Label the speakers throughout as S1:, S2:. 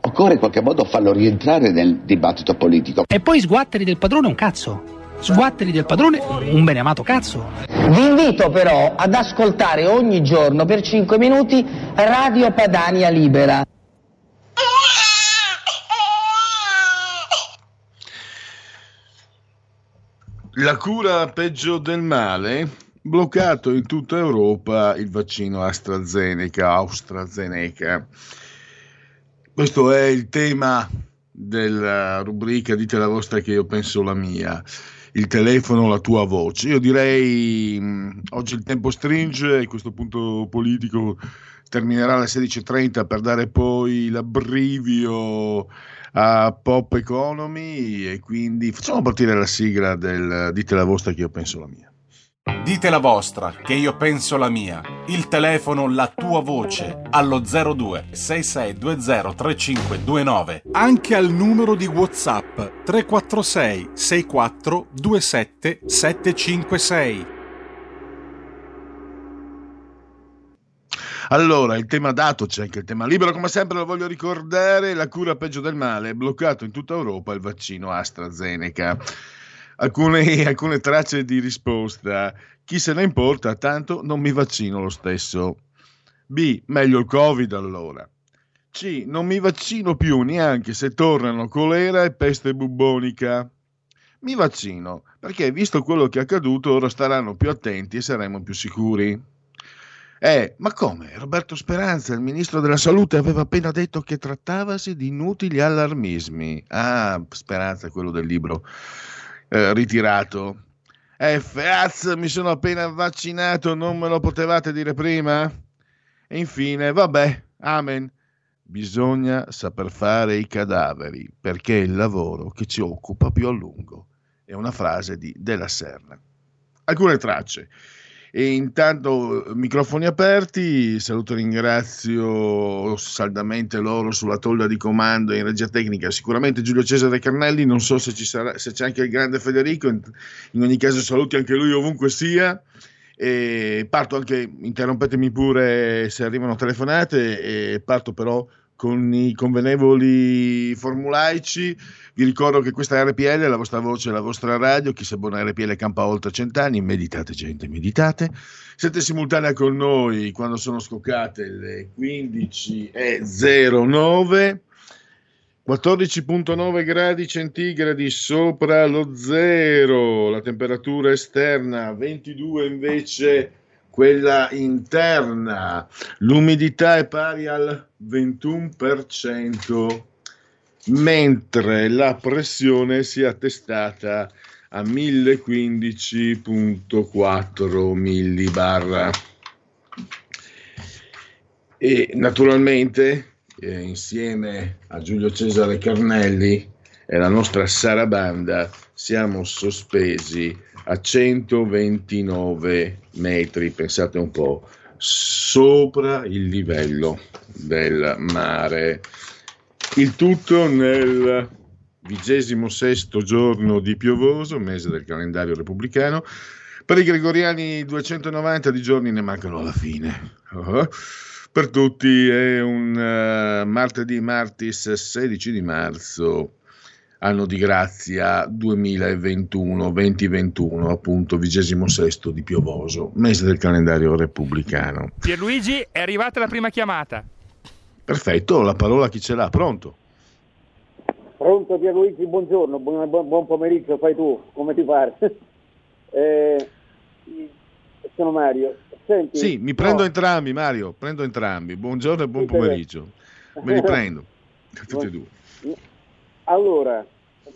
S1: Occorre in qualche modo farlo rientrare nel dibattito politico.
S2: E poi sguatteri del padrone un cazzo. Sguatteri del padrone un beneamato cazzo.
S3: Vi invito però ad ascoltare ogni giorno per 5 minuti Radio Padania Libera.
S4: La cura peggio del male? Bloccato in tutta Europa il vaccino AstraZeneca, AstraZeneca. Questo è il tema della rubrica Dite la vostra che io penso la mia. Il telefono, la tua voce. Io direi mh, oggi il tempo stringe, questo punto politico terminerà alle 16.30 per dare poi l'abbrivio a Pop Economy e quindi facciamo partire la sigla del Dite la vostra che io penso la mia.
S5: Dite la vostra, che io penso la mia. Il telefono, la tua voce, allo 02 6620 3529. Anche al numero di WhatsApp 346 64 27 756.
S4: Allora, il tema dato, c'è anche il tema libero, come sempre lo voglio ricordare, la cura peggio del male, è bloccato in tutta Europa il vaccino AstraZeneca alcune, alcune tracce di risposta. Chi se ne importa, tanto non mi vaccino lo stesso. B. Meglio il Covid allora. C. Non mi vaccino più neanche se tornano colera e peste bubbonica. Mi vaccino perché, visto quello che è accaduto, ora staranno più attenti e saremo più sicuri. Eh, ma come? Roberto Speranza, il ministro della salute, aveva appena detto che trattavasi di inutili allarmismi. Ah, Speranza quello del libro eh, ritirato. Eh, Faz, mi sono appena vaccinato, non me lo potevate dire prima? E infine, vabbè, amen. Bisogna saper fare i cadaveri, perché è il lavoro che ci occupa più a lungo. È una frase di Della Serna. Alcune tracce. E intanto microfoni aperti, saluto e ringrazio saldamente loro sulla tolla di comando in regia tecnica, sicuramente Giulio Cesare Carnelli, non so se, sarà, se c'è anche il grande Federico, in, ogni caso saluti anche lui ovunque sia. E parto anche, interrompetemi pure se arrivano telefonate, parto però con i convenevoli formulaici. Vi ricordo che questa è RPL, la vostra voce, la vostra radio. Chi sa buona RPL campa oltre cent'anni. Meditate, gente, meditate. Siete simultanea con noi quando sono scoccate le 15.09. 14.9 gradi centigradi sopra lo zero, la temperatura esterna 22 invece quella interna. L'umidità è pari al 21%, mentre la pressione si è attestata a 1015.4 millibar. E naturalmente, eh, insieme a Giulio Cesare Carnelli e la nostra Sarabanda, siamo sospesi a 129 metri, pensate un po', sopra il livello del mare. Il tutto nel vigesimo sesto giorno di piovoso, mese del calendario repubblicano. Per i gregoriani 290 di giorni ne mancano alla fine. Uh-huh. Per tutti è un uh, martedì, martis 16 di marzo anno di grazia 2021-2021, appunto vigesimo sesto di piovoso, mese del calendario repubblicano.
S6: Pierluigi, è arrivata la prima chiamata.
S4: Perfetto, la parola a chi ce l'ha, pronto?
S7: Pronto Pierluigi, buongiorno, buon, buon, pomeriggio, fai tu, come ti pare. eh, sono Mario. Senti,
S4: sì, mi prendo no. entrambi Mario, prendo entrambi. Buongiorno e buon pomeriggio. Me li prendo, tutti e due.
S7: Allora,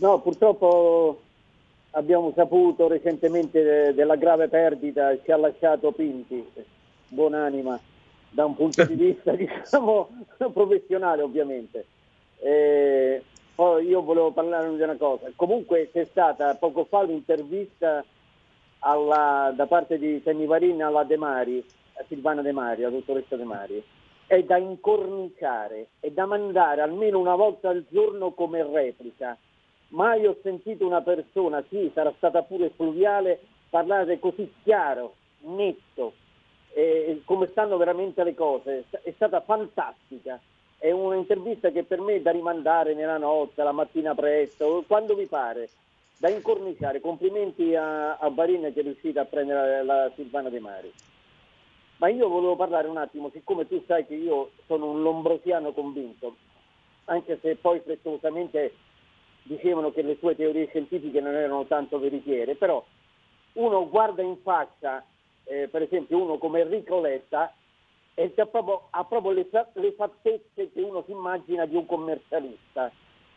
S7: no, purtroppo abbiamo saputo recentemente della grave perdita, ci ha lasciato Pinti, buonanima, da un punto di vista diciamo professionale ovviamente. Eh, poi io volevo parlare di una cosa, comunque c'è stata poco fa un'intervista alla, da parte di Semivarin alla De Mari, a Silvana De Mari, la dottoressa De Mari, è da incorniciare, è da mandare almeno una volta al giorno come replica. Mai ho sentito una persona, sì, sarà stata pure fluviale, parlare così chiaro, netto, eh, come stanno veramente le cose. È stata fantastica. È un'intervista che per me è da rimandare nella notte, la mattina presto, quando vi pare, da incorniciare. Complimenti a, a Barin che è riuscita a prendere la, la Silvana De Mari. Ma io volevo parlare un attimo, siccome tu sai che io sono un lombrosiano convinto, anche se poi frettolosamente dicevano che le sue teorie scientifiche non erano tanto veritiere, però uno guarda in faccia, eh, per esempio uno come Enrico Letta, e proprio, ha proprio le, le, fattezze che uno si immagina di un commercialista.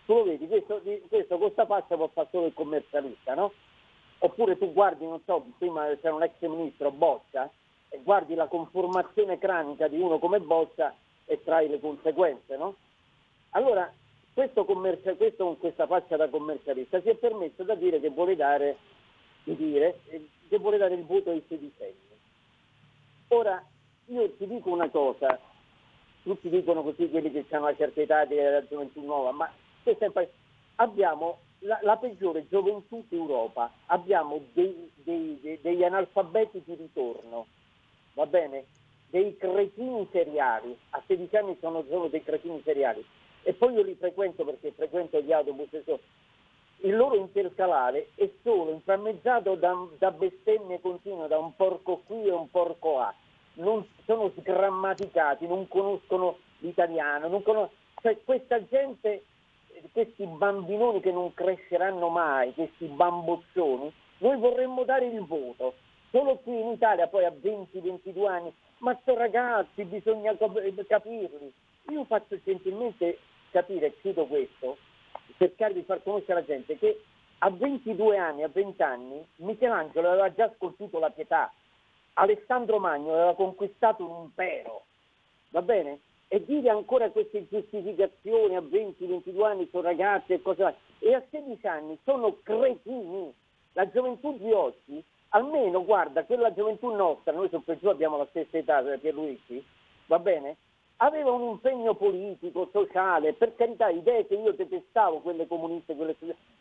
S7: Tu lo vedi, questo, questo questa faccia può fare solo il commercialista, no? Oppure tu guardi, non so, prima c'era un ex ministro, Boccia, e guardi la conformazione cranica di uno come Boccia e trai le conseguenze, no? Allora, questo, commercia, questo con questa faccia da commercialista si è permesso da dire che vuole dare, di dire, vuole dare il voto ai sedicenni. Ora, io ti dico una cosa, tutti dicono così quelli che hanno una certa età della gioventù nuova, ma sempre, abbiamo la, la, peggiore gioventù d'Europa, abbiamo dei, dei, dei, degli analfabeti di ritorno, va bene? Dei cretini seriali, a 16 anni sono solo dei cretini seriali. E poi io li frequento perché frequento gli autobus. Il loro intercalare è solo inframmezzato da, da bestemmie continue, da un porco qui e un porco là. Non sono sgrammaticati, non conoscono l'italiano, non conos- cioè questa gente, questi bambinoni che non cresceranno mai, questi bambozzoni, noi vorremmo dare il voto solo qui in Italia poi a 20-22 anni, ma sono ragazzi, bisogna capirli. Io faccio gentilmente capire, chiudo questo, cercare di far conoscere alla gente che a 22 anni, a 20 anni, Michelangelo aveva già scolpito la pietà, Alessandro Magno aveva conquistato un impero, va bene? E dire ancora queste giustificazioni a 20-22 anni sono ragazzi e cose e a 16 anni sono cretini. La gioventù di oggi almeno guarda, quella gioventù nostra, noi su per giù abbiamo la stessa età per Pierluigi, va bene? Aveva un impegno politico, sociale, per carità, idee che io detestavo, quelle comuniste, quelle,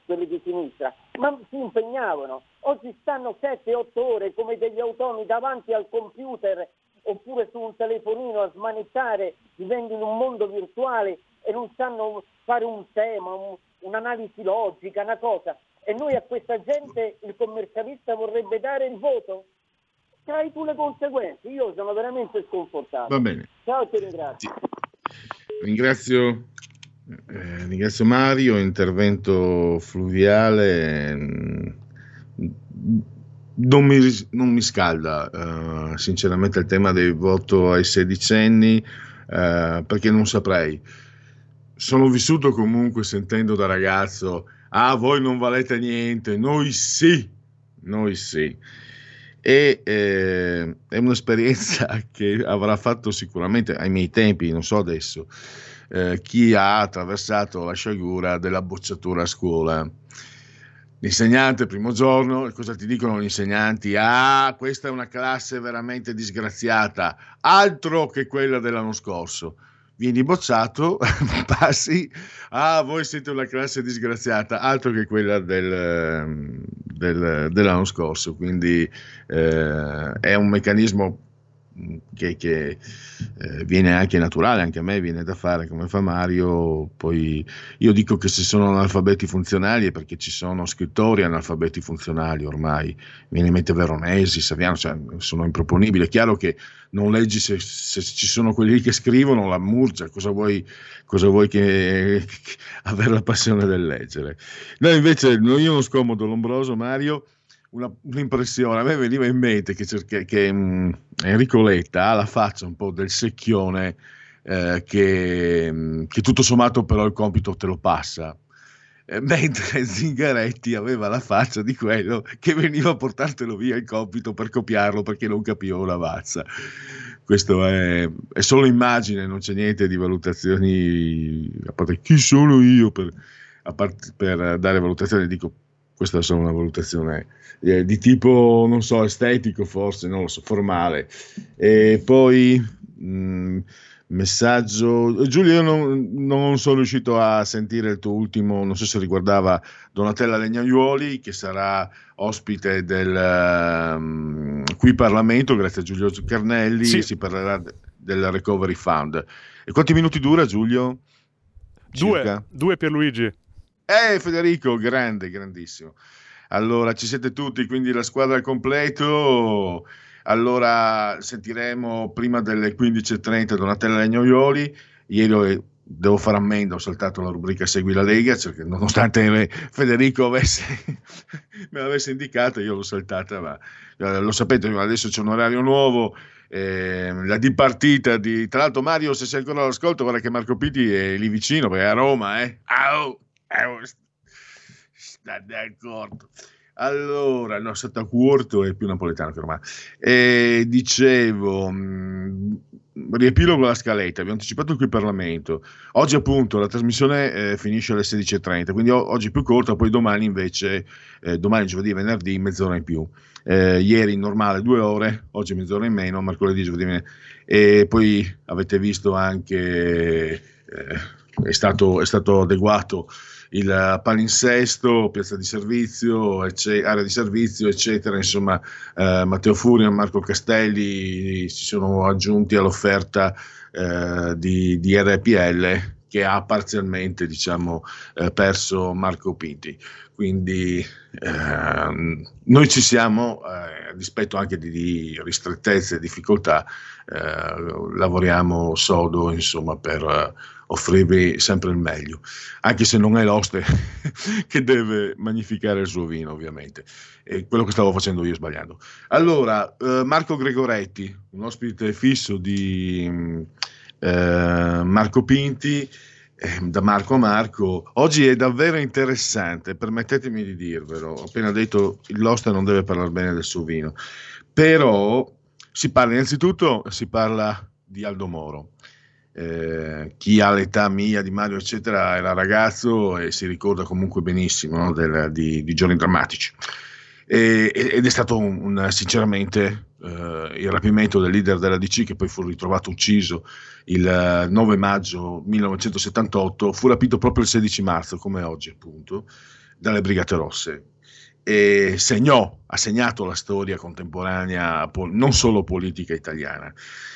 S7: quelle di sinistra, ma si impegnavano. Oggi stanno 7-8 ore come degli automi davanti al computer oppure su un telefonino a smanettare, vivendo in un mondo virtuale e non sanno fare un tema, un, un'analisi logica, una cosa e noi a questa gente il commercialista vorrebbe dare il voto? Tu le conseguenze, io sono veramente sconfortato.
S4: Va bene.
S7: Ciao, ti ringrazio.
S4: Ringrazio, eh, ringrazio Mario, intervento fluviale. Non mi, non mi scalda uh, sinceramente il tema del voto ai sedicenni uh, perché non saprei. Sono vissuto comunque sentendo da ragazzo ah voi non valete niente, noi sì, noi sì. E eh, è un'esperienza che avrà fatto sicuramente ai miei tempi, non so adesso, eh, chi ha attraversato la sciagura della bocciatura a scuola. L'insegnante, primo giorno, cosa ti dicono gli insegnanti? Ah, questa è una classe veramente disgraziata, altro che quella dell'anno scorso vieni bocciato, passi, ah voi siete una classe disgraziata, altro che quella del, del, dell'anno scorso, quindi eh, è un meccanismo che, che eh, viene anche naturale, anche a me viene da fare come fa Mario, poi io dico che se sono analfabeti funzionali è perché ci sono scrittori analfabeti funzionali ormai, viene in mente Veronesi, Saviano, cioè, sono improponibili, è chiaro che non leggi se, se, ci sono quelli che scrivono la murgia, cosa vuoi, cosa vuoi che, che, avere la passione del leggere. No, invece io non scomodo Lombroso, Mario, una, un'impressione, a me veniva in mente che, cerca, che um, Enrico Letta ha la faccia un po' del secchione eh, che, um, che, tutto sommato però il compito te lo passa. Eh, mentre Zingaretti aveva la faccia di quello che veniva a portartelo via il compito per copiarlo perché non capiva una mazza. Questo è, è solo immagine, non c'è niente di valutazioni, a parte chi sono io per, per dare valutazioni, dico questa è solo una valutazione eh, di tipo, non so, estetico forse, non lo so, formale. E poi mh, mm, messaggio, Giulio, io non, non, sono riuscito a sentire il tuo ultimo, non so se riguardava Donatella Legnaiuoli, che sarà ospite del um, qui Parlamento, grazie a Giulio Carnelli, sì. si parlerà del Recovery Fund. E quanti minuti dura Giulio?
S8: Due, due per Luigi.
S4: Eh, Federico, grande, grandissimo. Allora, ci siete tutti, quindi la squadra al completo. Allora, sentiremo prima delle 15.30 Donatella Legnoioli. Ieri devo fare ammenda, ho saltato la rubrica Segui la Lega, cioè nonostante Federico avesse, me l'avesse indicata, io l'ho saltata, ma eh, lo sapete, adesso c'è un orario nuovo. Eh, la dipartita di tra l'altro Mario se sei ancora all'ascolto guarda che Marco Pitti è lì vicino perché è a Roma eh. Au! Eh, state d'accordo. Allora, no, stato corto è più napoletano che romano. E dicevo, mh, mm, riepilogo la scaletta, abbiamo anticipato qui il Parlamento. Oggi appunto la trasmissione eh, finisce alle 16.30, quindi o- oggi più corta, poi domani invece, eh, domani giovedì e venerdì, mezz'ora in più. Eh, ieri normale due ore, oggi mezz'ora in meno, mercoledì, giovedì in E poi avete visto anche, eh, è stato, è stato adeguato il palinsesto, piazza di servizio, ecce, area di servizio, eccetera. Insomma, eh, Matteo Furio e Marco Castelli si sono aggiunti all'offerta eh, di, di, RPL che ha parzialmente diciamo, eh, perso Marco Pinti. Quindi ehm, noi ci siamo, eh, a dispetto anche di, di ristrettezze e difficoltà, eh, lavoriamo sodo insomma, per offrirvi sempre il meglio, anche se non è l'oste che deve magnificare il suo vino, ovviamente. È quello che stavo facendo io sbagliando. Allora, eh, Marco Gregoretti, un ospite fisso di eh, Marco Pinti, eh, da Marco a Marco. Oggi è davvero interessante, permettetemi di dirvelo. Ho appena detto l'oste non deve parlare bene del suo vino, però si parla innanzitutto si parla di Aldo Moro eh, chi ha l'età mia di Mario eccetera era ragazzo e si ricorda comunque benissimo no, del, di, di, giorni drammatici. E, ed è stato un, un, sinceramente eh, il rapimento del leader della DC che poi fu ritrovato ucciso il 9 maggio 1978 fu rapito proprio il 16 marzo come oggi appunto dalle Brigate Rosse e segnò, ha segnato la storia contemporanea, non solo politica italiana.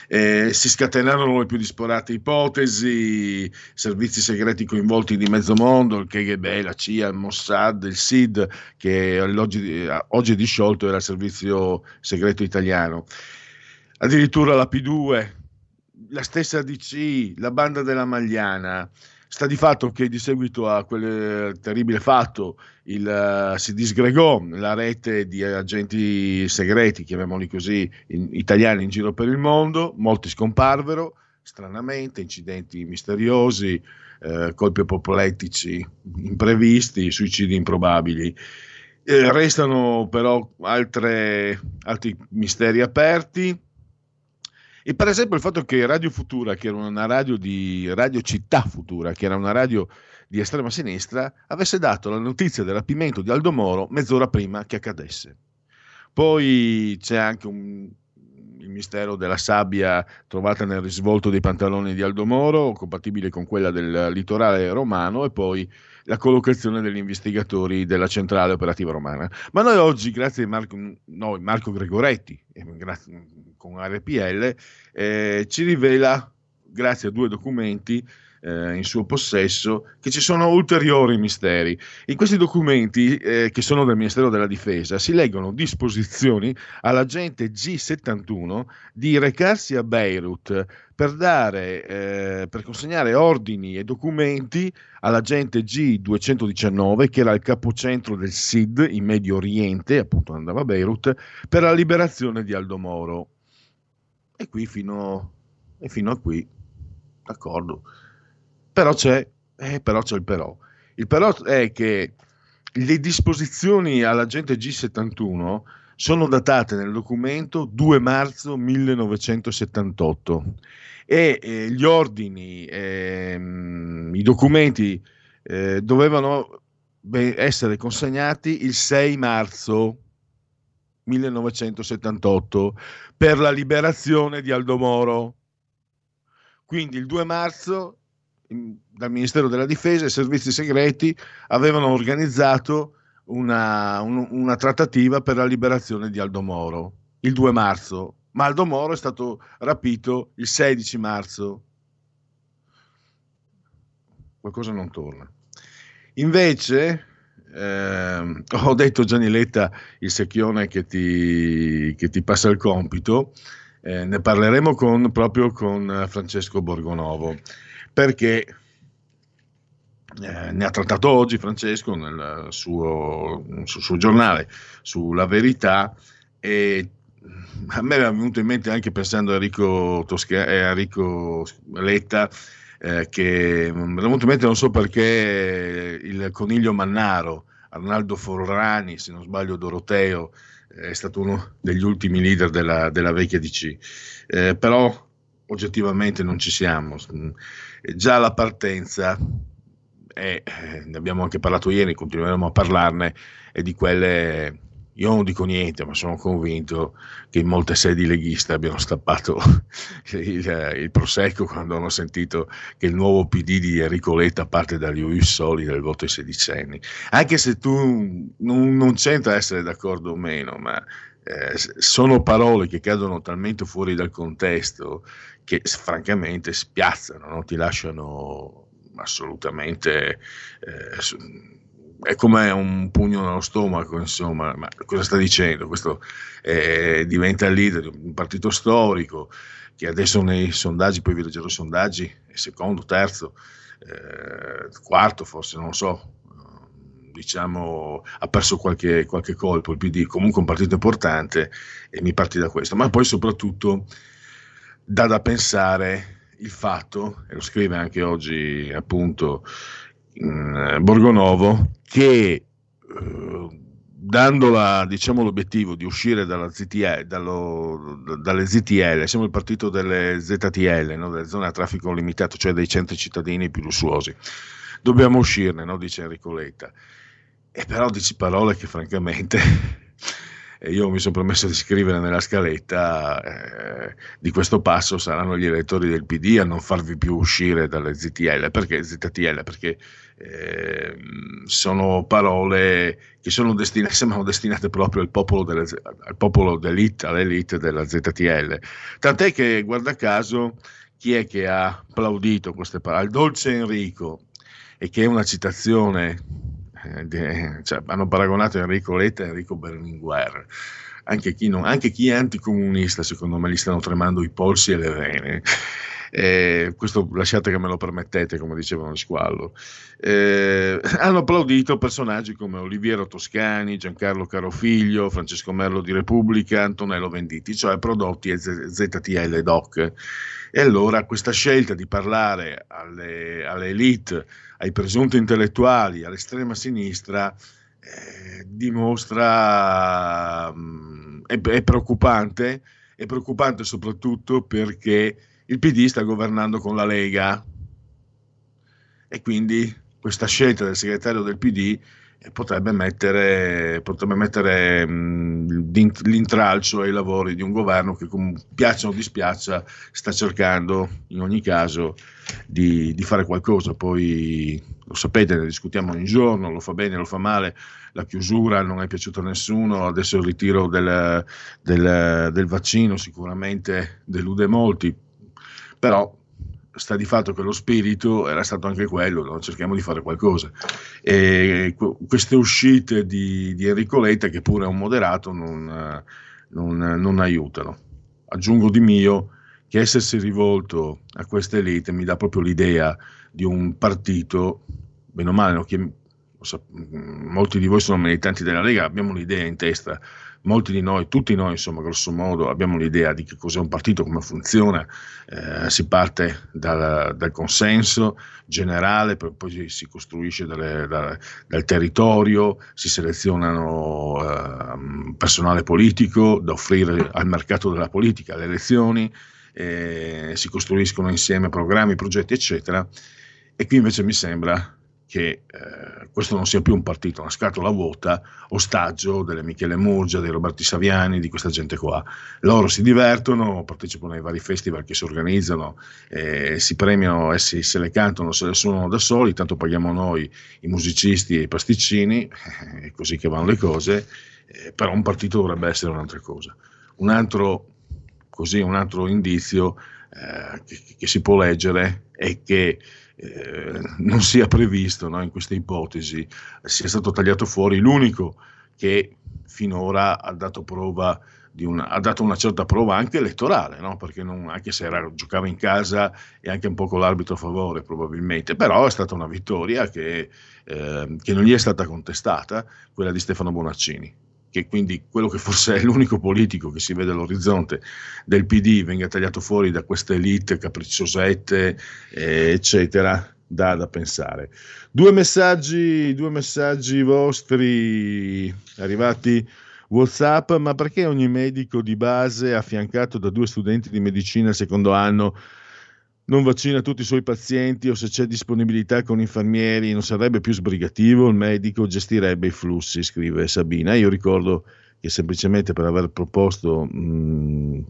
S4: Eh, si scatenarono le più disparate ipotesi, servizi segreti coinvolti di mezzo mondo, il KGB, la CIA, il Mossad, il SID, che oggi, oggi è disciolto, era il servizio segreto italiano. Addirittura la P2, la stessa DC, la banda della Magliana. Sta di fatto che di seguito a quel terribile fatto il, uh, si disgregò la rete di agenti segreti, chiamiamoli così, in, italiani in giro per il mondo, molti scomparvero, stranamente, incidenti misteriosi, eh, colpi apoplettici imprevisti, suicidi improbabili. Eh, restano però altre, altri misteri aperti e per esempio il fatto che Radio Futura, che era una radio di Radio Città Futura, che era una radio di estrema sinistra, avesse dato la notizia del rapimento di Aldo Moro mezz'ora prima che accadesse. Poi c'è anche un, il mistero della sabbia trovata nel risvolto dei pantaloni di Aldo Moro, compatibile con quella del litorale romano, e poi la collocazione degli investigatori della centrale operativa romana. Ma noi oggi, grazie a Marco, no, Marco Gregoretti, grazie, con RPL, eh, ci rivela, grazie a due documenti, eh, in suo possesso che ci sono ulteriori misteri. In questi documenti, eh, che sono del Ministero della Difesa, si leggono disposizioni all'agente G71 di recarsi a Beirut per, dare, eh, per consegnare ordini e documenti all'agente G219, che era il capocentro del SID in Medio Oriente, appunto andava a Beirut, per la liberazione di Aldo Moro. E qui fino, e fino a qui, d'accordo. Però c'è, eh, però c'è il però. Il però è che le disposizioni all'agente G71 sono datate nel documento 2 marzo 1978 e eh, gli ordini, ehm, i documenti eh, dovevano essere consegnati il 6 marzo 1978 per la liberazione di Aldo Moro. Quindi il 2 marzo dal Ministero della Difesa e servizi segreti avevano organizzato una, un, una, trattativa per la liberazione di Aldo Moro il 2 marzo, ma Aldo Moro è stato rapito il 16 marzo. Qualcosa non torna. Invece, eh, ho detto Gianni Letta, il secchione che ti, che ti passa il compito, eh, ne parleremo con, proprio con Francesco Borgonovo perché eh, ne ha trattato oggi Francesco nel suo, sul suo giornale sulla verità e a me era venuto in mente anche pensando a Enrico, Tosca- eh, Enrico Letta eh, che mi è venuto in mente non so perché il coniglio Mannaro Arnaldo Forrani se non sbaglio Doroteo è stato uno degli ultimi leader della, della vecchia DC eh, però oggettivamente non ci siamo già la partenza, e eh, ne abbiamo anche parlato ieri, continueremo a parlarne, è di quelle io non dico niente, ma sono convinto che in molte sedi leghiste abbiano stappato il, il, prosecco quando hanno sentito che il nuovo PD di Enrico Letta parte dagli US soli del voto ai sedicenni. Anche se tu non, non c'entra essere d'accordo o meno, ma eh, sono parole che cadono talmente fuori dal contesto che francamente spiazzano, no? ti lasciano assolutamente... Eh, è come un pugno nello stomaco, insomma, ma cosa sta dicendo? Questo eh, diventa leader di un partito storico che adesso nei sondaggi, poi vi leggerò i sondaggi, secondo, terzo, eh, quarto forse, non lo so, diciamo, ha perso qualche, qualche colpo il PD, comunque un partito importante e mi parti da questo, ma poi soprattutto dà da pensare il fatto, e lo scrive anche oggi appunto eh, Borgonovo, che eh, dandola diciamo, l'obiettivo di uscire ZTL, dallo, dalle ZTL, siamo il partito delle ZTL, no? delle zone a traffico limitato, cioè dei centri cittadini più lussuosi. Dobbiamo uscirne, no? dice Enrico Letta. E però dici parole che francamente io mi sono promesso di scrivere nella scaletta eh, di questo passo saranno gli elettori del PD a non farvi più uscire dalle ZTL, perché ZTL? Perché eh, sono parole che sono destinate, sembrano destinate proprio al popolo, delle, al popolo d'elite, all'elite della ZTL. Tant'è che, guarda caso, chi è che ha applaudito queste parole? Il dolce Enrico, e che è una citazione eh, cioè, hanno paragonato Enrico Letta e Enrico Berlinguer. Anche chi, non, anche chi, è anticomunista, secondo me, gli stanno tremando i polsi e le vene. Eh, questo lasciate che me lo permettete, come dicevano squallo. Eh, hanno applaudito personaggi come Oliviero Toscani, Giancarlo Carofiglio, Francesco Merlo di Repubblica, Antonello Venditti, cioè prodotti ZTL DOC. E allora questa scelta di parlare alle, alle elite ai presunti intellettuali, all'estrema sinistra, eh, dimostra, mh, mm, è, è, preoccupante, è preoccupante soprattutto perché il PD sta governando con la Lega. E quindi questa scelta del segretario del PD potrebbe mettere, potrebbe mettere mh, l'intralcio ai lavori di un governo che, piaccia o dispiaccia, sta cercando in ogni caso di, di, fare qualcosa. Poi lo sapete, ne discutiamo ogni giorno, lo fa bene, lo fa male. La chiusura non è piaciuta a nessuno, adesso il ritiro del, del, del vaccino sicuramente delude molti, però sta di fatto che lo spirito era stato anche quello, no? cerchiamo di fare qualcosa. E queste uscite di, di, Enrico Letta, che pure è un moderato, non, non, non, aiutano. Aggiungo di mio che essersi rivolto a queste elite mi dà proprio l'idea di un partito, bene o male, molti di voi sono militanti della Lega, abbiamo un'idea in testa molti di noi, tutti noi, insomma, grosso modo, abbiamo l'idea di che cos'è un partito, come funziona. Eh, si parte dal, dal, consenso generale, poi si costruisce dalle, da, dal territorio, si selezionano eh, personale politico da offrire al mercato della politica, alle elezioni, eh, si costruiscono insieme programmi, progetti, eccetera. E qui invece mi sembra che eh, questo non sia più un partito, una scatola vuota, ostaggio delle Michele Murgia, dei Roberti Saviani, di questa gente qua. Loro si divertono, partecipano ai vari festival che si organizzano, eh, si premiano, essi se le cantano, se le suonano da soli, tanto paghiamo noi i musicisti e i pasticcini, è così che vanno le cose, eh, però un partito dovrebbe essere un'altra cosa. Un altro, così, un altro indizio eh, che, che si può leggere è che eh, non sia previsto no, in questa ipotesi, sia stato tagliato fuori l'unico che finora ha dato prova una, ha dato una certa prova anche elettorale, no? perché non, anche se era, giocava in casa e anche un po' con l'arbitro a favore probabilmente, però è stata una vittoria che, eh, che non gli è stata contestata, quella di Stefano Bonaccini che quindi quello che forse è l'unico politico che si vede all'orizzonte del PD venga tagliato fuori da queste elite capricciosette, eh, eccetera, dà da pensare. Due messaggi, due messaggi vostri arrivati WhatsApp, ma perché ogni medico di base affiancato da due studenti di medicina secondo anno non vaccina tutti i suoi pazienti o se c'è disponibilità con infermieri non sarebbe più sbrigativo, il medico gestirebbe i flussi, scrive Sabina. Io ricordo che semplicemente per aver proposto mh,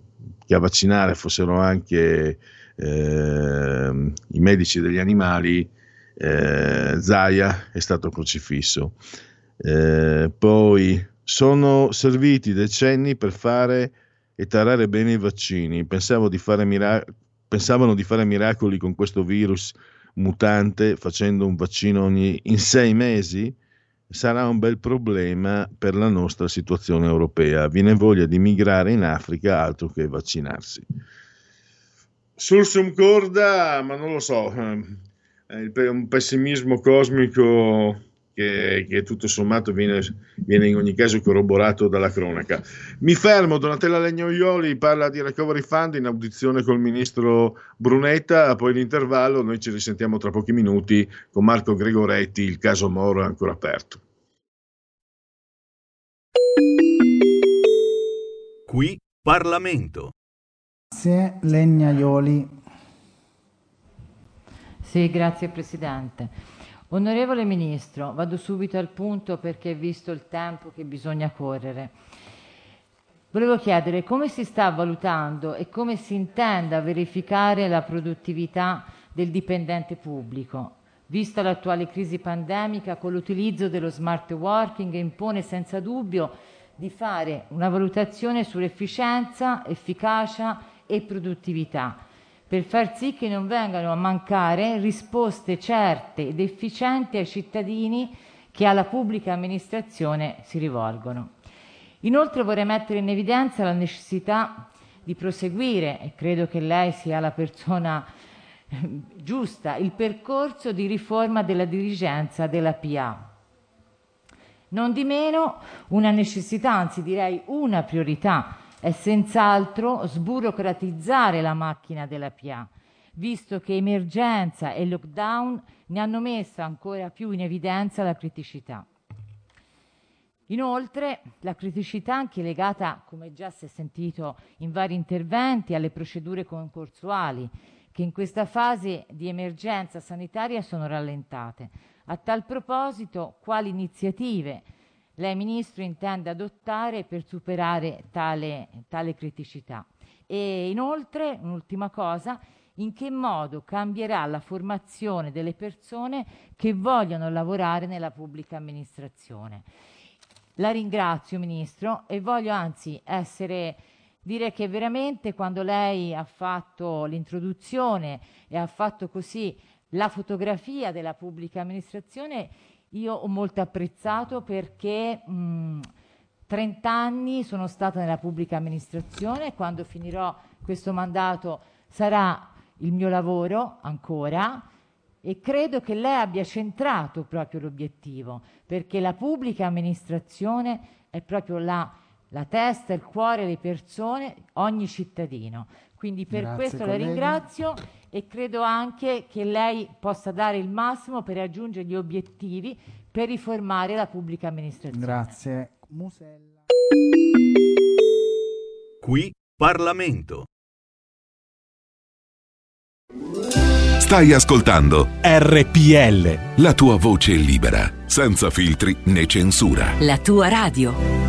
S4: che a vaccinare fossero anche eh, i medici degli animali, eh, Zaia è stato crocifisso. Eh, poi sono serviti decenni per fare e tarare bene i vaccini. Pensavo di fare miracoli pensavano di fare miracoli con questo virus mutante facendo un vaccino ogni, in sei mesi, sarà un bel problema per la nostra situazione europea. Viene voglia di migrare in Africa altro che vaccinarsi. Sursum corda, ma non lo so, eh, è un pessimismo cosmico che, che tutto sommato viene, viene, in ogni caso corroborato dalla cronaca. Mi fermo, Donatella Legnoioli parla di Recovery Fund in audizione col ministro Brunetta, poi l'intervallo, noi ci risentiamo tra pochi minuti con Marco Gregoretti, il caso Moro è ancora aperto.
S9: Qui Parlamento.
S10: Grazie Legnaioli.
S11: Sì, grazie Presidente. Onorevole Ministro, vado subito al punto perché visto il tempo che bisogna correre. Volevo chiedere come si sta valutando e come si intenda verificare la produttività del dipendente pubblico, vista l'attuale crisi pandemica con l'utilizzo dello smart working impone senza dubbio di fare una valutazione sull'efficienza, efficacia e produttività per far sì che non vengano a mancare risposte certe ed efficienti ai cittadini che alla pubblica amministrazione si rivolgono. Inoltre vorrei mettere in evidenza la necessità di proseguire, e credo che lei sia la persona giusta, il percorso di riforma della dirigenza della PA. Non di meno una necessità, anzi direi una priorità è senz'altro sburocratizzare la macchina della PA, visto che emergenza e lockdown ne hanno messo ancora più in evidenza la criticità. Inoltre, la criticità anche legata, come già si è sentito in vari interventi, alle procedure concorsuali, che in questa fase di emergenza sanitaria sono rallentate. A tal proposito, quali iniziative lei Ministro intende adottare per superare tale, tale criticità? E inoltre, un'ultima cosa, in che modo cambierà la formazione delle persone che vogliono lavorare nella pubblica amministrazione? La ringrazio Ministro e voglio anzi essere dire che veramente quando lei ha fatto l'introduzione e ha fatto così la fotografia della pubblica amministrazione, io ho molto apprezzato perché mh, 30 anni sono stata nella pubblica amministrazione, quando finirò questo mandato sarà il mio lavoro ancora e credo che lei abbia centrato proprio l'obiettivo, perché la pubblica amministrazione è proprio la, la testa, il cuore delle persone, ogni cittadino. Quindi per Grazie, questo collega. la ringrazio e credo anche che lei possa dare il massimo per raggiungere gli obiettivi per riformare la pubblica amministrazione.
S10: Grazie. Musella.
S9: Qui Parlamento.
S12: Stai ascoltando
S13: RPL.
S12: La tua voce libera, senza filtri né censura.
S13: La tua radio.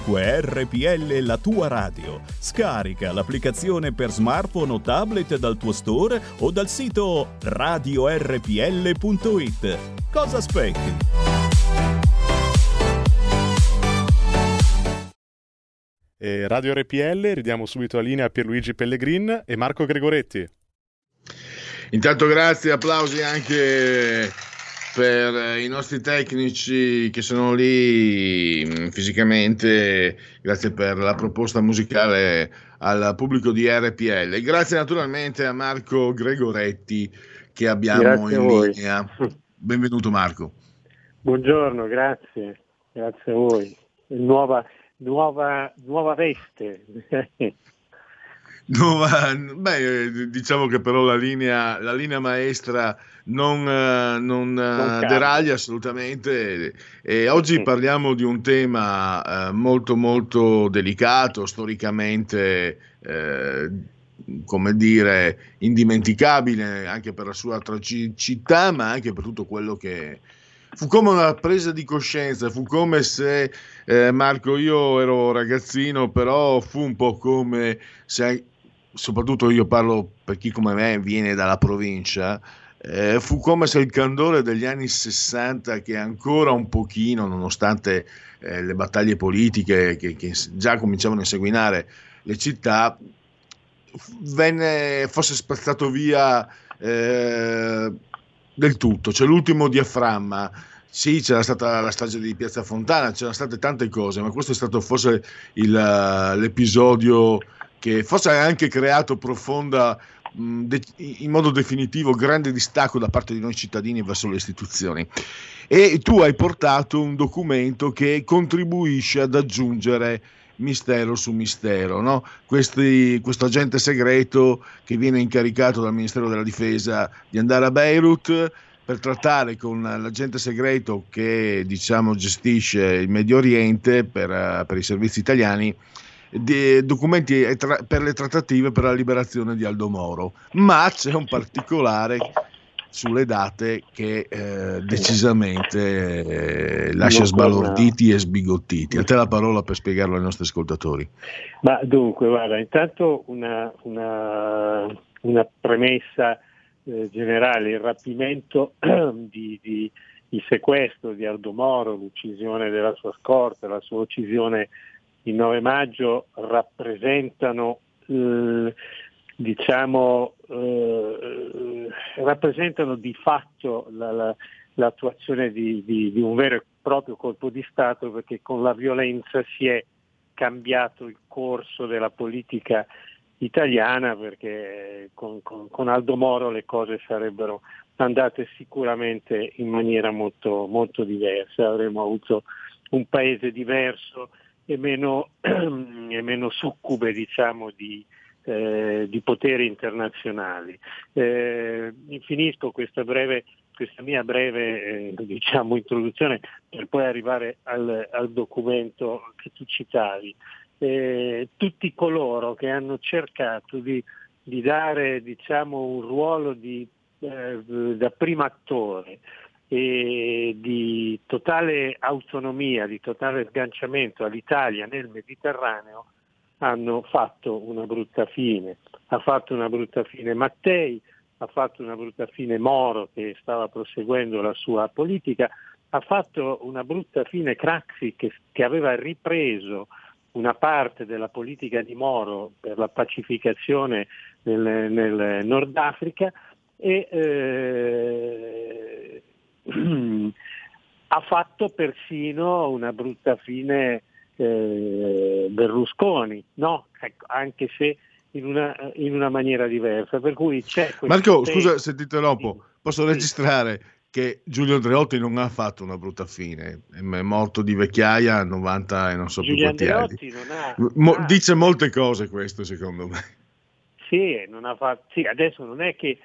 S9: Ovunque RPL la tua radio. Scarica l'applicazione per smartphone o tablet dal tuo store o dal sito radiorpl.it. Cosa aspetti?
S8: E Radio RPL, ridiamo subito la linea a Pierluigi Pellegrin e Marco Gregoretti.
S4: Intanto grazie, applausi anche per i nostri tecnici che sono lì mm, fisicamente, grazie per la proposta musicale al pubblico di RPL. Grazie naturalmente a Marco Gregoretti che abbiamo
S14: Grazie
S4: in linea. Benvenuto Marco.
S14: Buongiorno, grazie, grazie a voi. Nuova, nuova, nuova veste.
S4: Nuova- beh, diciamo che però la linea, la linea maestra non, eh, non, eh,
S14: cambia.
S4: deraglia assolutamente e oggi parliamo di un tema eh, molto molto delicato, storicamente eh, come dire indimenticabile anche per la sua tragicità ma anche per tutto quello che fu come una presa di coscienza, fu come se eh, Marco io ero ragazzino, però fu un po' come se, soprattutto io parlo per chi come me viene dalla provincia, eh, fu come se il candore degli anni 60 che ancora un pochino, nonostante eh, le battaglie politiche che, che già cominciavano a inseguinare le città, venne, fosse spazzato via eh, del tutto. C'è l'ultimo diaframma. Sì, c'era stata la strage di Piazza Fontana, c'erano state tante cose, ma questo è stato forse il, l'episodio che forse ha anche creato profonda, in modo definitivo, grande distacco da parte di noi cittadini verso le istituzioni. E tu hai portato un documento che contribuisce ad aggiungere mistero su mistero, no? Questi- questo agente segreto che viene incaricato dal Ministero della Difesa di andare a Beirut per trattare con l'agente segreto che diciamo gestisce il Medio Oriente per, eh, per i servizi italiani di- documenti per le trattative per la liberazione di Aldo Moro. Ma c'è un particolare sulle date che eh, decisamente eh, lascia sbalorditi e sbigottiti. A te la parola per spiegarlo ai nostri ascoltatori.
S14: Ma dunque, guarda, intanto una, una- una premessa eh, generale, il rapimento di, di- il sequestro di Aldo Moro, l'uccisione della sua scorta, la sua uccisione il 9 maggio rappresentano eh, diciamo eh, rappresentano di fatto la- la- l'attuazione di, di- di un vero e proprio colpo di Stato perché con la violenza si è cambiato il corso della politica italiana perché con, con- con Aldo Moro le cose sarebbero andate sicuramente in maniera molto, molto diversa, avremmo avuto un paese diverso e meno, e meno succube diciamo, di, eh, di poteri internazionali. Eh, finisco questa, breve, questa mia breve eh, diciamo, introduzione per poi arrivare al, al documento che tu citavi. Eh, tutti coloro che hanno cercato di, di dare diciamo, un ruolo di, eh, da primo attore e di totale autonomia, di totale sganciamento all'Italia nel Mediterraneo hanno fatto una brutta fine. Ha fatto una brutta fine Mattei, ha fatto una brutta fine Moro che stava proseguendo la sua politica, ha fatto una brutta fine Craxi che, che aveva ripreso una parte della politica di Moro per la pacificazione nel, nel Nord Africa e eh, ha fatto persino una brutta fine eh, Berlusconi, no? Ecco, anche se in una, in una maniera diversa. Per cui c'è
S4: Marco,
S14: tema-
S4: scusa se ti interrompo, posso registrare che Giulio Andreotti non ha fatto una brutta fine, è morto di vecchiaia a 90 e non so più
S14: Giulio
S4: quanti anni.
S14: Ha,
S4: Mo-
S14: ah,
S4: dice molte cose questo secondo me.
S14: Sì, non ha fatto, sì, adesso non è che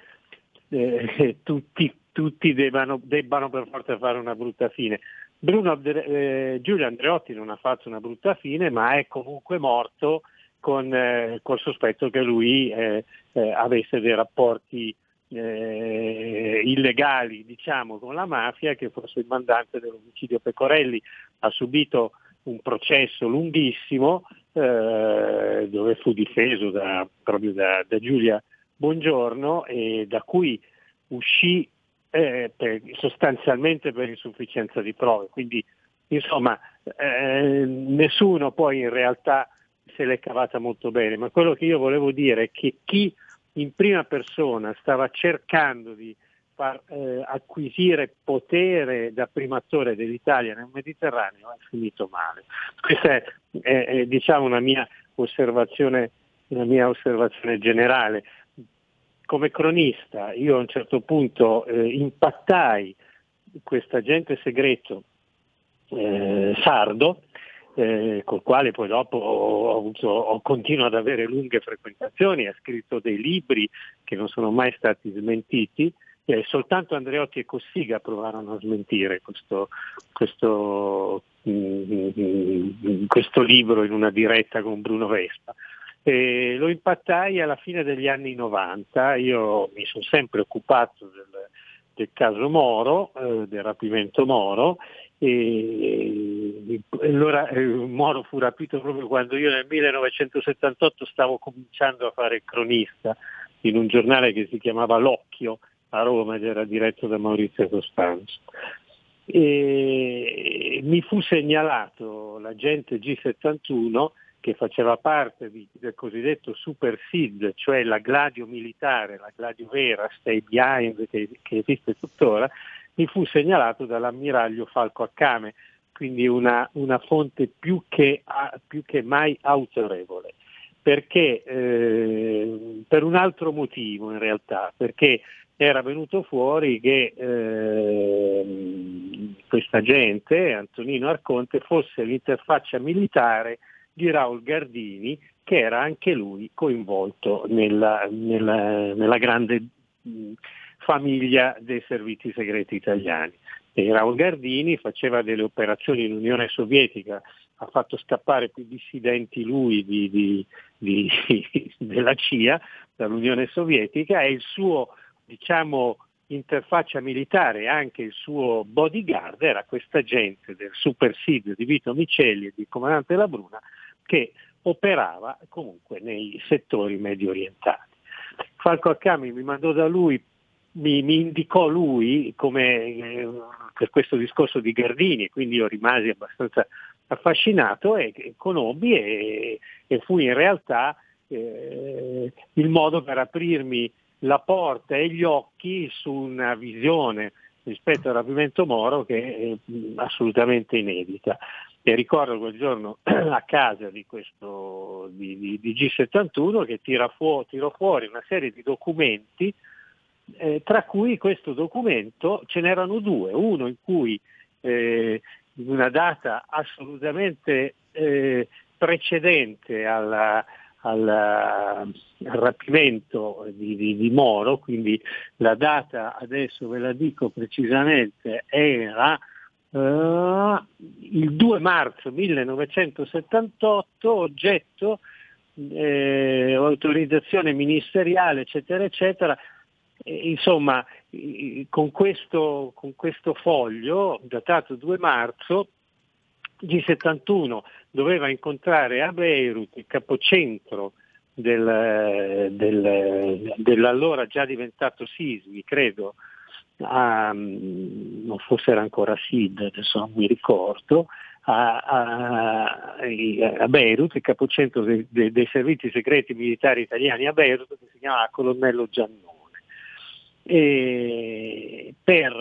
S14: eh, tutti, tutti debbano, debbano per forza fare una brutta fine. Bruno, eh, Giulio Andreotti non ha fatto una brutta fine, ma è comunque morto con eh, col sospetto che lui eh, eh, avesse dei rapporti eh, illegali, diciamo, con la mafia, che fosse il mandante dell'omicidio Pecorelli. Ha subito un processo lunghissimo eh, dove fu difeso da, proprio da, da, Giulia Buongiorno e da cui uscì eh, per, sostanzialmente per insufficienza di prove. Quindi insomma eh, nessuno poi in realtà se l'è cavata molto bene, ma quello che io volevo dire è che chi in prima persona stava cercando di far eh, acquisire potere da primatore dell'Italia nel Mediterraneo è finito male. Questa è, è, è diciamo una mia osservazione, una mia osservazione generale. Come cronista io a un certo punto eh, impattai questo agente segreto eh, sardo eh, col quale poi dopo ho, avuto, ho continuo ad avere lunghe frequentazioni, ha scritto dei libri che non sono mai stati smentiti, eh, soltanto Andreotti e Cossiga provarono a smentire questo, questo, mm, mm, questo libro in una diretta con Bruno Vespa. E lo impattai alla fine degli anni 90, io mi sono sempre occupato del, del caso Moro, eh, del rapimento Moro e, allora eh, Moro fu rapito proprio quando io nel 1978 stavo cominciando a fare cronista in un giornale che si chiamava L'Occhio a Roma ed era diretto da Maurizio Costanzo. E mi fu segnalato l'agente G71 che faceva parte di, del cosiddetto Super SID, cioè la gladio militare, la gladio vera, Stay Behind, che, che esiste tuttora, mi fu segnalato dall'ammiraglio Falco Accame, quindi una, una fonte più che, più che, mai autorevole. Perché, eh, per un altro motivo in realtà, perché era venuto fuori che eh, questa gente, Antonino Arconte, fosse l'interfaccia militare di Raul Gardini, che era anche lui coinvolto nella, nella, nella grande famiglia dei servizi segreti italiani. E Raul Gardini faceva delle operazioni in Unione Sovietica, ha fatto scappare più dissidenti lui di, di, di, della CIA dall'Unione Sovietica e il suo diciamo, interfaccia militare, anche il suo bodyguard era questa gente del super di Vito Micelli e di comandante La Bruna che operava comunque nei settori medio orientali. Falco Accami mi mandò da lui mi, mi indicò lui come, eh, per questo discorso di Gardini, quindi io rimasi abbastanza affascinato e, conobbi e, e, fu in realtà eh, il modo per aprirmi la porta e gli occhi su una visione rispetto al rapimento Moro che è assolutamente inedita. E ricordo quel giorno a casa di, questo, di, di, di G71 che tira fu- tirò fuori una serie di documenti eh, tra cui questo documento ce n'erano due, uno in cui eh, in una data assolutamente eh, precedente alla, alla, al rapimento di, di, di, Moro, quindi la data adesso ve la dico precisamente era uh, il 2 marzo 1978, oggetto eh, autorizzazione ministeriale eccetera eccetera insomma, con questo, con questo foglio, datato 2 marzo, G71 doveva incontrare a Beirut il capocentro del, del, dell'allora già diventato Sismi, credo, a, non forse era ancora SID, adesso non mi ricordo, a, a, a Beirut, il capocentro dei, dei, dei, servizi segreti militari italiani a Beirut, che si chiamava Colonnello Giannone e per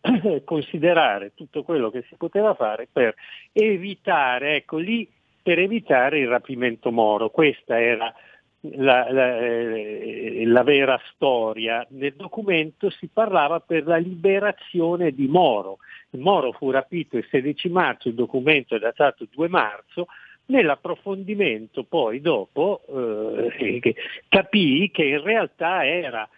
S14: eh, considerare tutto quello che si poteva fare per evitare, ecco lì, per evitare il rapimento Moro. Questa era la, la, eh, la, vera storia. Nel documento si parlava per la liberazione di Moro. Moro fu rapito il 16 marzo, il documento è datato 2 marzo, nell'approfondimento poi dopo eh, capii che in realtà era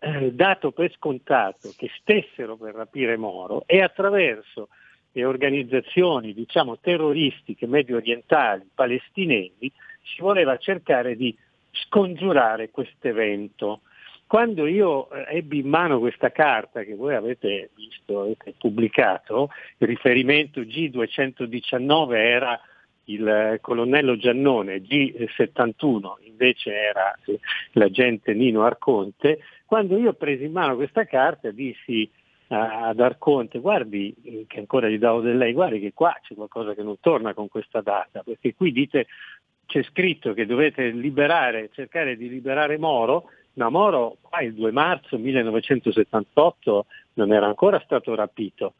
S14: eh, dato per scontato che stessero per rapire Moro e attraverso le organizzazioni diciamo, terroristiche medio orientali palestinesi si voleva cercare di scongiurare questo evento. quando io eh, ebbi in mano questa carta che voi avete visto, avete pubblicato, il riferimento G219 era il eh, colonnello Giannone, G71 invece era eh, l'agente Nino Arconte, quando io presi in mano questa carta dissi ad Arconte, guardi, che ancora gli davo del lei, guardi che qua c'è qualcosa che non torna con questa data, perché qui dite c'è scritto che dovete liberare, cercare di liberare Moro, ma Moro qua il 2 marzo 1978 non era ancora stato rapito.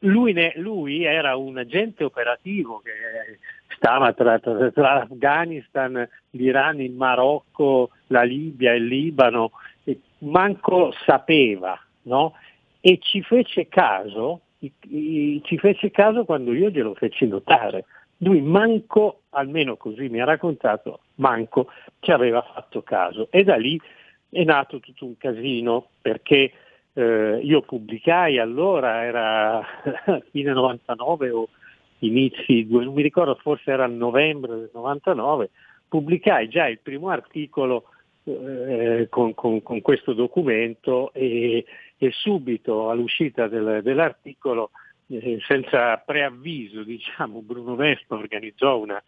S14: Lui, ne, lui era un agente operativo che stava tra, tra, tra l'Afghanistan, l'Iran, il Marocco, la Libia, il Libano, e manco sapeva, no? E ci fece caso, ci fece caso quando io glielo feci notare lui manco, almeno così mi ha raccontato, manco ci aveva fatto caso. E da lì è nato tutto un casino perché eh, io pubblicai allora, era fine 99 o inizi, non mi ricordo, forse era novembre del 99, pubblicai già il primo articolo eh, con, con, con, questo documento e, e subito all'uscita del, dell'articolo eh, senza preavviso, diciamo, Bruno Vespa organizzò una,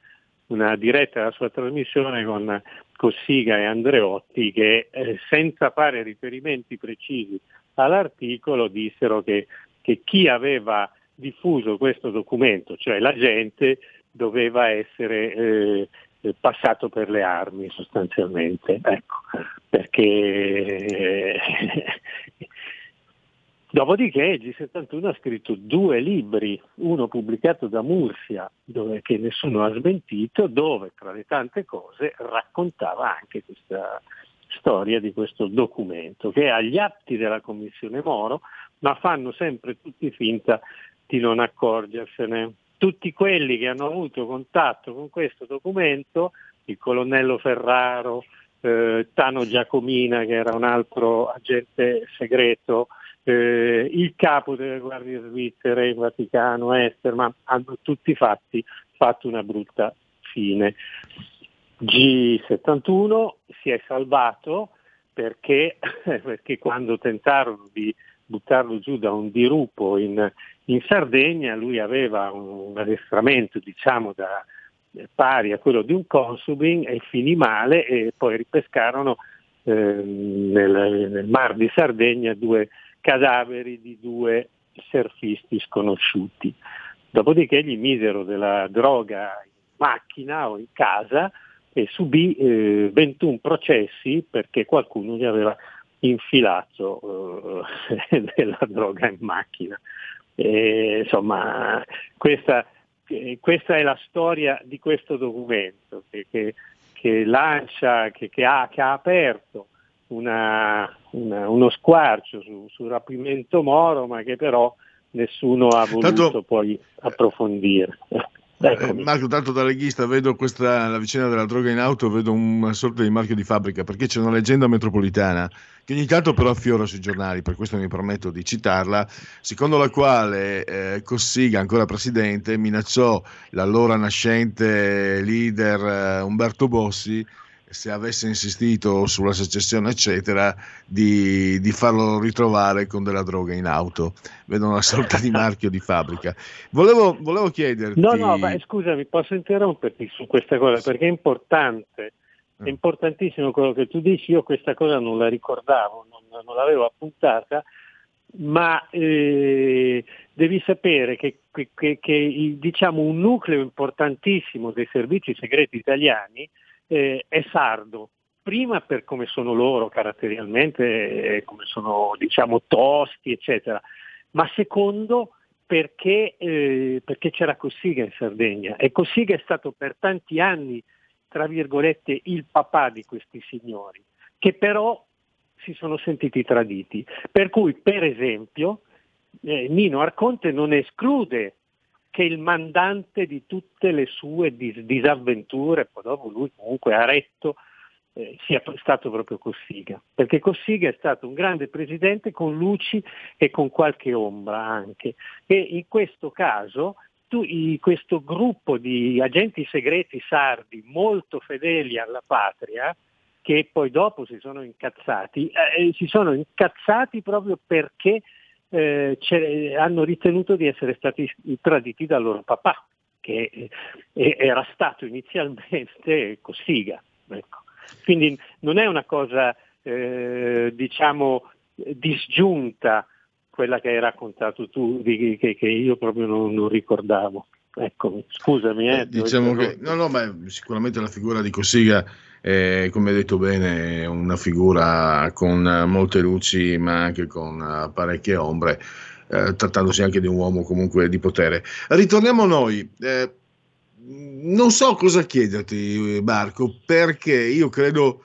S14: una diretta alla sua trasmissione con Cossiga e Andreotti che eh, senza fare riferimenti precisi all'articolo dissero che, che, chi aveva diffuso questo documento, cioè la gente, doveva essere eh, passato per le armi sostanzialmente, ecco, perché eh, Dopodiché il G71 ha scritto due libri, uno pubblicato da Murcia, dove, che nessuno ha smentito, dove tra le tante cose raccontava anche questa storia di questo documento, che è agli atti della Commissione Moro, ma fanno sempre tutti finta di non accorgersene. Tutti quelli che hanno avuto contatto con questo documento, il colonnello Ferraro, eh, Tano Giacomina, che era un altro agente segreto, eh, il capo delle guardie svizzere, il Vaticano, Esterman, hanno tutti fatti, fatto una brutta fine. G71 si è salvato perché, perché quando tentarono di buttarlo giù da un dirupo in, in Sardegna, lui aveva un addestramento diciamo da, pari a quello di un consubin e finì male e poi ripescarono eh, nel, nel mar di Sardegna due cadaveri di due surfisti sconosciuti. Dopodiché gli misero della droga in macchina o in casa e subì eh, 21 processi perché qualcuno gli aveva infilato eh, della droga in macchina. E, insomma, questa, questa, è la storia di questo documento che, che, che lancia, che, ha, che ha aperto una, una, uno squarcio su, sul rapimento Moro, ma che però nessuno ha voluto Tanto... poi approfondire.
S4: Eh, Marco, tanto da leghista vedo questa, la vicenda della droga in auto, vedo una sorta di marchio di fabbrica, perché c'è una leggenda metropolitana che ogni tanto però affiora sui giornali, per questo mi permetto di citarla, secondo la quale eh, Cossiga, ancora presidente, minacciò l'allora nascente leader eh, Umberto Bossi se avesse insistito sulla secessione, eccetera, di, di, farlo ritrovare con della droga in auto. Vedo una sorta di marchio di fabbrica. Volevo, volevo chiederti.
S14: No, no, ma scusami, posso interromperti su questa cosa perché è importante. È importantissimo quello che tu dici, io questa cosa non la ricordavo, non, non l'avevo appuntata, ma eh, devi sapere che, che, che, che diciamo, un nucleo importantissimo dei servizi segreti italiani eh, è sardo. Prima per come sono loro caratterialmente, eh, come sono diciamo tosti, eccetera, ma secondo perché, eh, perché c'era Cossiga in Sardegna e Cossiga è stato per tanti anni, tra virgolette, il papà di questi signori, che però si sono sentiti traditi. Per cui, per esempio, eh, Nino Arconte non esclude che il mandante di tutte le sue dis- disavventure, poi dopo lui comunque ha retto, eh, sia stato proprio Cossiga, perché Cossiga è stato un grande presidente con luci e con qualche ombra anche. E in questo caso tu, i, questo gruppo di agenti segreti sardi molto fedeli alla patria che poi dopo si sono incazzati, eh, si sono incazzati proprio perché eh, hanno ritenuto di essere stati traditi dal loro papà, che eh, era stato inizialmente Cossiga. Ecco. Quindi non è una cosa eh, diciamo disgiunta quella che hai raccontato tu, che, che, io proprio non, non ricordavo. Ecco, scusami. Eh,
S4: diciamo che, no, no, ma sicuramente la figura di Cossiga è, come hai detto bene, una figura con molte luci, ma anche con parecchie ombre, eh, trattandosi anche di un uomo comunque di potere. Ritorniamo a noi. Eh, non so cosa chiederti, Marco, perché io credo,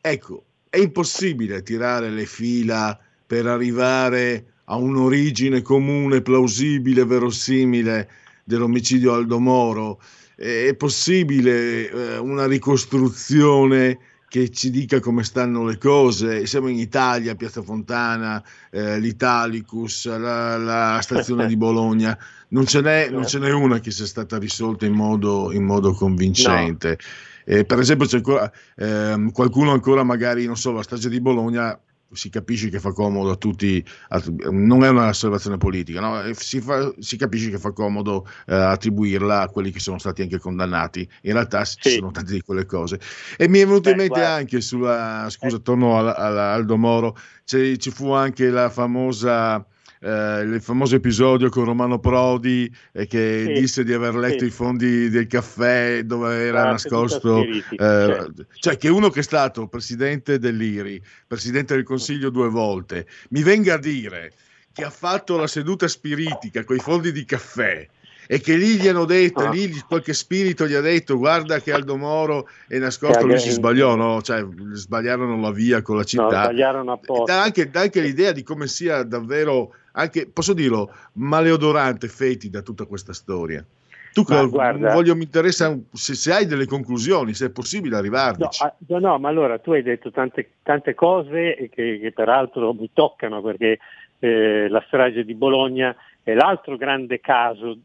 S4: ecco, è impossibile tirare le fila per arrivare a un'origine comune, plausibile, verosimile dell'omicidio Aldo Moro. È possibile eh, una ricostruzione che ci dica come stanno le cose. Siamo in Italia, Piazza Fontana, eh, l'Italicus, la, la, stazione di Bologna. Non ce, n'è, non ce n'è una che sia stata risolta in modo, in modo convincente. No. Eh, per esempio, c'è ancora, eh, qualcuno ancora, magari, non so, la strage di Bologna si capisce che fa comodo a tutti, a, non è un'osservazione politica, no? Eh, si, fa, si, capisce che fa comodo eh, attribuirla a quelli che sono stati anche condannati, in realtà sì. ci sono tante di quelle cose. E mi è venuto Beh, in mente guarda. anche sulla, scusa, eh. torno a Aldo Moro, ci fu anche la famosa eh, il famoso episodio con Romano Prodi eh, che sì, disse di aver letto sì. i fondi del caffè dove era ah, nascosto, eh, certo. cioè che uno che è stato presidente dell'IRI, presidente del Consiglio due volte, mi venga a dire che ha fatto la seduta spiritica con i fondi di caffè e che lì gli hanno detto, ah. lì qualche spirito gli ha detto guarda che Aldo Moro è nascosto, lui si sbagliò, no? cioè sbagliarono la via con la città. No,
S14: sbagliarono apposta.
S4: Dà anche, dà anche l'idea di come sia davvero, anche, posso dirlo, maleodorante, feti da tutta questa storia. Tu ma guarda, voglio, mi interessa se, se, hai delle conclusioni, se è possibile arrivarci.
S14: No, no, no, ma allora tu hai detto tante, tante cose che, che, peraltro mi toccano perché eh, la strage di Bologna è l'altro grande caso,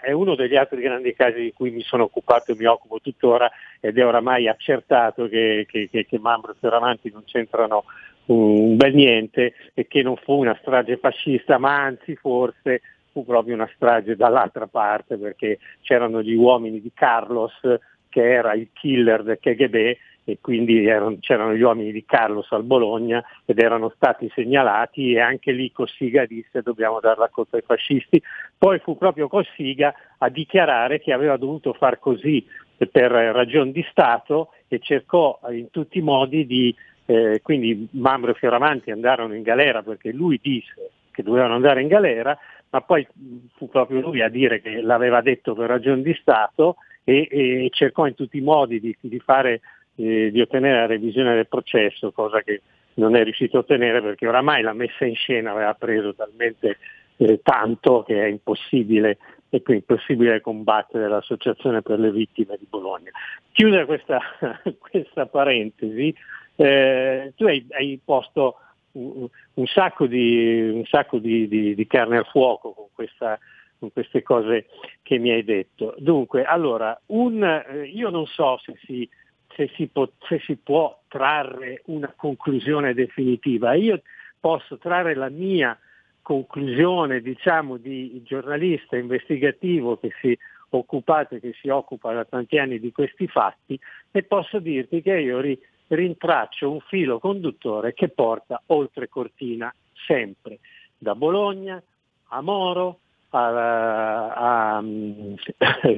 S14: è uno degli altri grandi casi di cui mi sono occupato e mi occupo tuttora ed è oramai accertato che, che, che, che Mambro e Fioravanti non c'entrano un bel niente e che non fu una strage fascista, ma anzi forse fu proprio una strage dall'altra parte perché c'erano gli uomini di Carlos che era il killer del KGB e quindi erano, c'erano gli uomini di Carlos al Bologna ed erano stati segnalati e anche lì Cossiga disse dobbiamo dare la colpa ai fascisti. Poi fu proprio Cossiga a dichiarare che aveva dovuto far così per ragioni di Stato e cercò in tutti i modi di, eh, quindi Mambro e Fioravanti andarono in galera perché lui disse che dovevano andare in galera, ma poi fu proprio lui a dire che l'aveva detto per ragioni di Stato e, e cercò in tutti i modi di, di fare eh, di ottenere la revisione del processo, cosa che non è riuscito a ottenere perché oramai la messa in scena aveva preso talmente eh, tanto che è impossibile e quindi impossibile combattere l'associazione per le vittime di Bologna. Chiusa questa, questa parentesi, eh, tu hai, hai posto un, un, sacco, di, un sacco di, di, di, carne al fuoco con, questa, con, queste cose che mi hai detto. Dunque, allora, un, eh, io non so se si se si, può, se si può trarre una conclusione definitiva. Io posso trarre la mia conclusione, diciamo, di giornalista investigativo che si occupato che si occupa da tanti anni di questi fatti e posso dirti che io ri, rintraccio un filo conduttore che porta oltre Cortina sempre, da Bologna a Moro, a, a, a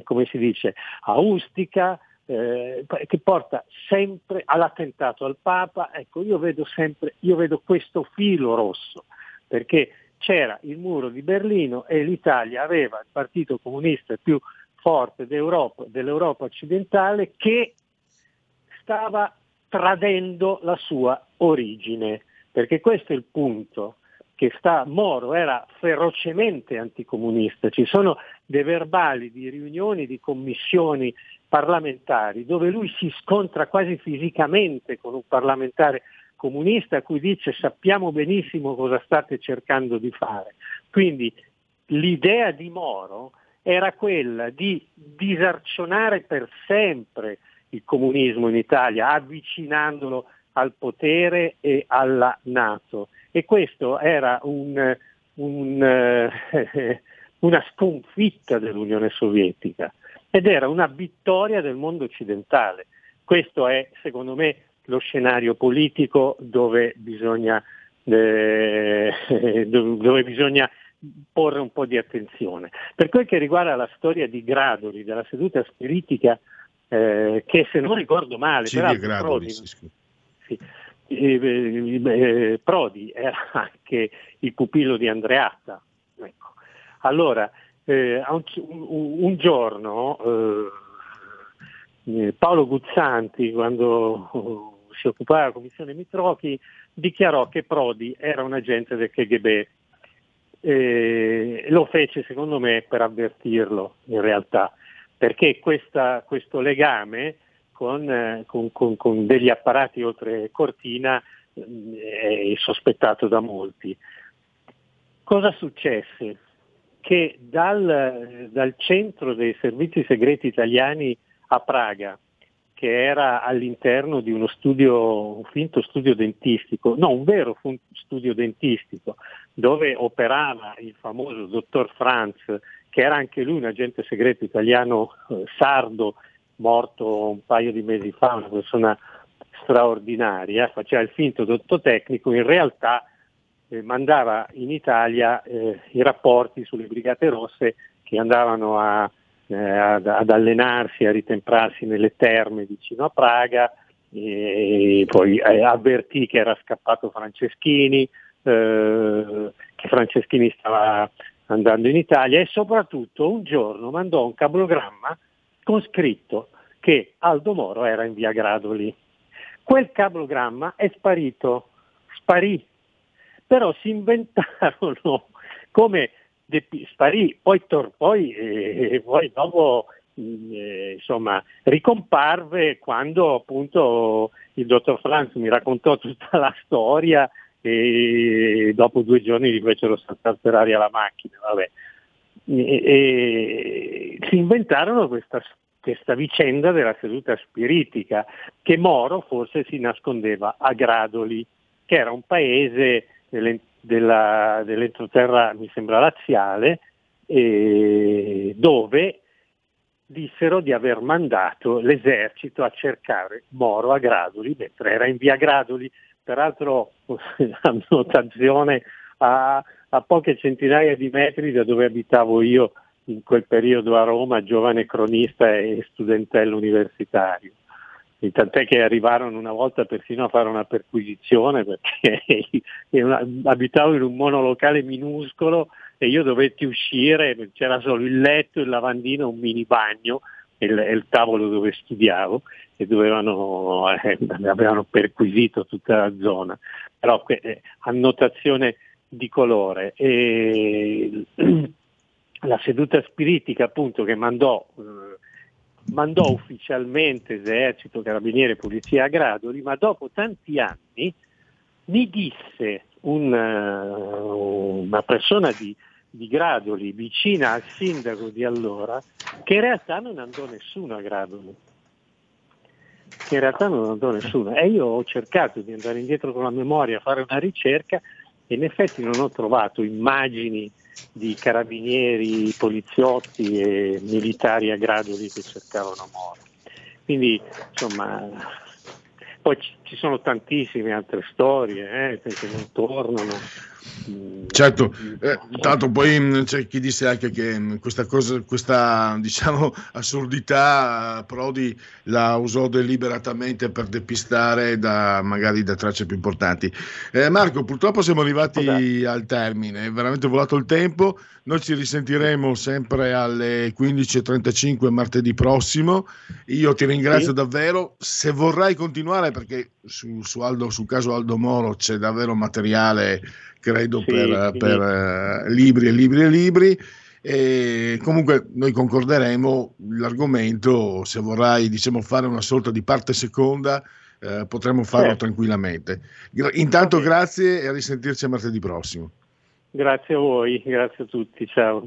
S14: come si dice, a Ustica, eh, che porta sempre all'attentato al Papa, ecco io vedo sempre, io vedo questo filo rosso, perché c'era il muro di Berlino e l'Italia aveva il partito comunista più forte d'Europa, dell'Europa occidentale che stava tradendo la sua origine, perché questo è il punto che sta, Moro era ferocemente anticomunista, ci sono dei verbali di riunioni di commissioni parlamentari dove lui si scontra quasi fisicamente con un parlamentare comunista a cui dice sappiamo benissimo cosa state cercando di fare. Quindi l'idea di Moro era quella di disarcionare per sempre il comunismo in Italia, avvicinandolo al potere e alla Nato. E questo era un, un, eh, una sconfitta dell'Unione Sovietica ed era una vittoria del mondo occidentale. Questo è, secondo me, lo scenario politico dove bisogna, eh, dove bisogna porre un po' di attenzione. Per quel che riguarda la storia di Gradoli, della seduta spiritica, eh, che se non ricordo male, peraltro
S4: Gradoli,
S14: Prodi,
S4: sì,
S14: eh, eh, Prodi era anche il pupillo di Andreatta. Ecco. Allora, eh, un, un- giorno eh, Paolo Guzzanti, quando eh, si occupava della commissione Mitrochi, dichiarò che Prodi era un agente del KGB. Eh, lo fece secondo me per avvertirlo in realtà, perché questa- questo legame con, eh, con- con- con degli apparati oltre cortina eh, è sospettato da molti. Cosa successe? Che dal, dal centro dei servizi segreti italiani a Praga, che era all'interno di uno studio, un finto studio dentistico, no, un vero studio dentistico, dove operava il famoso dottor Franz, che era anche lui un agente segreto italiano eh, sardo, morto un paio di mesi fa, una persona straordinaria, faceva il finto dotto tecnico, in realtà eh, mandava in Italia eh, i rapporti sulle Brigate Rosse che andavano a, eh, ad, ad allenarsi, a ritemprarsi nelle terme vicino a Praga, e poi eh, avvertì che era scappato Franceschini, eh, che Franceschini stava andando in Italia e soprattutto un giorno mandò un cablogramma con scritto che Aldo Moro era in via Gradoli. Quel cablogramma è sparito, sparì, però si inventarono come de- sparì, poi, tor- poi, eh, poi dopo mh, eh, insomma, ricomparve quando appunto il dottor Franz mi raccontò tutta la storia e dopo due giorni gli fecero saltare per aria la macchina. Vabbè. E- e si inventarono questa, questa vicenda della seduta spiritica che Moro forse si nascondeva a Gradoli, che era un paese delle- della- dell'entroterra, mi sembra laziale, e dove dissero di aver mandato l'esercito a cercare Moro a Gradoli, mentre era in via Gradoli, peraltro annotazione a, a poche centinaia di metri da dove abitavo io in quel periodo a Roma, giovane cronista e studentello universitario. Tant'è che arrivarono una volta persino a fare una perquisizione perché abitavo in un monolocale minuscolo e io dovetti uscire, c'era solo il letto, il lavandino, un mini bagno e il, il tavolo dove studiavo e dovevano, eh, avevano perquisito tutta la zona. Però eh, annotazione di colore. E la seduta spiritica appunto che mandò, eh, mandò ufficialmente esercito, carabinieri e polizia a Gradoli, ma dopo tanti anni mi disse un, eh, una persona di, di Gradoli vicina al sindaco di allora che in realtà non andò nessuno a Gradoli che in realtà non andò nessuno e io ho cercato di andare indietro con la memoria fare una ricerca e in effetti non ho trovato immagini di carabinieri, poliziotti e militari a Gradoli che cercavano Moro. Quindi insomma poi ci- sono tantissime altre storie eh, che non tornano. Mm,
S4: Certo, eh, tanto poi mh, c'è chi disse anche che questa cosa, questa diciamo assurdità eh, Prodi la usò deliberatamente per depistare da, magari da tracce più importanti. Eh, Marco, purtroppo siamo arrivati al termine, è veramente volato il tempo, noi ci risentiremo sempre alle 15.35 martedì prossimo, io ti ringrazio
S14: Sì.
S4: davvero, se vorrai continuare perché su, su Aldo- sul caso Aldo Moro c'è davvero materiale credo
S14: Sì,
S4: per,
S14: sì.
S4: per, eh, libri e libri e libri. E comunque noi concorderemo l'argomento, se vorrai diciamo, fare una sorta di parte seconda, eh, potremmo farlo
S14: Certo.
S4: tranquillamente. Gra- intanto grazie e a risentirci martedì prossimo.
S14: Grazie a voi, grazie a tutti, ciao.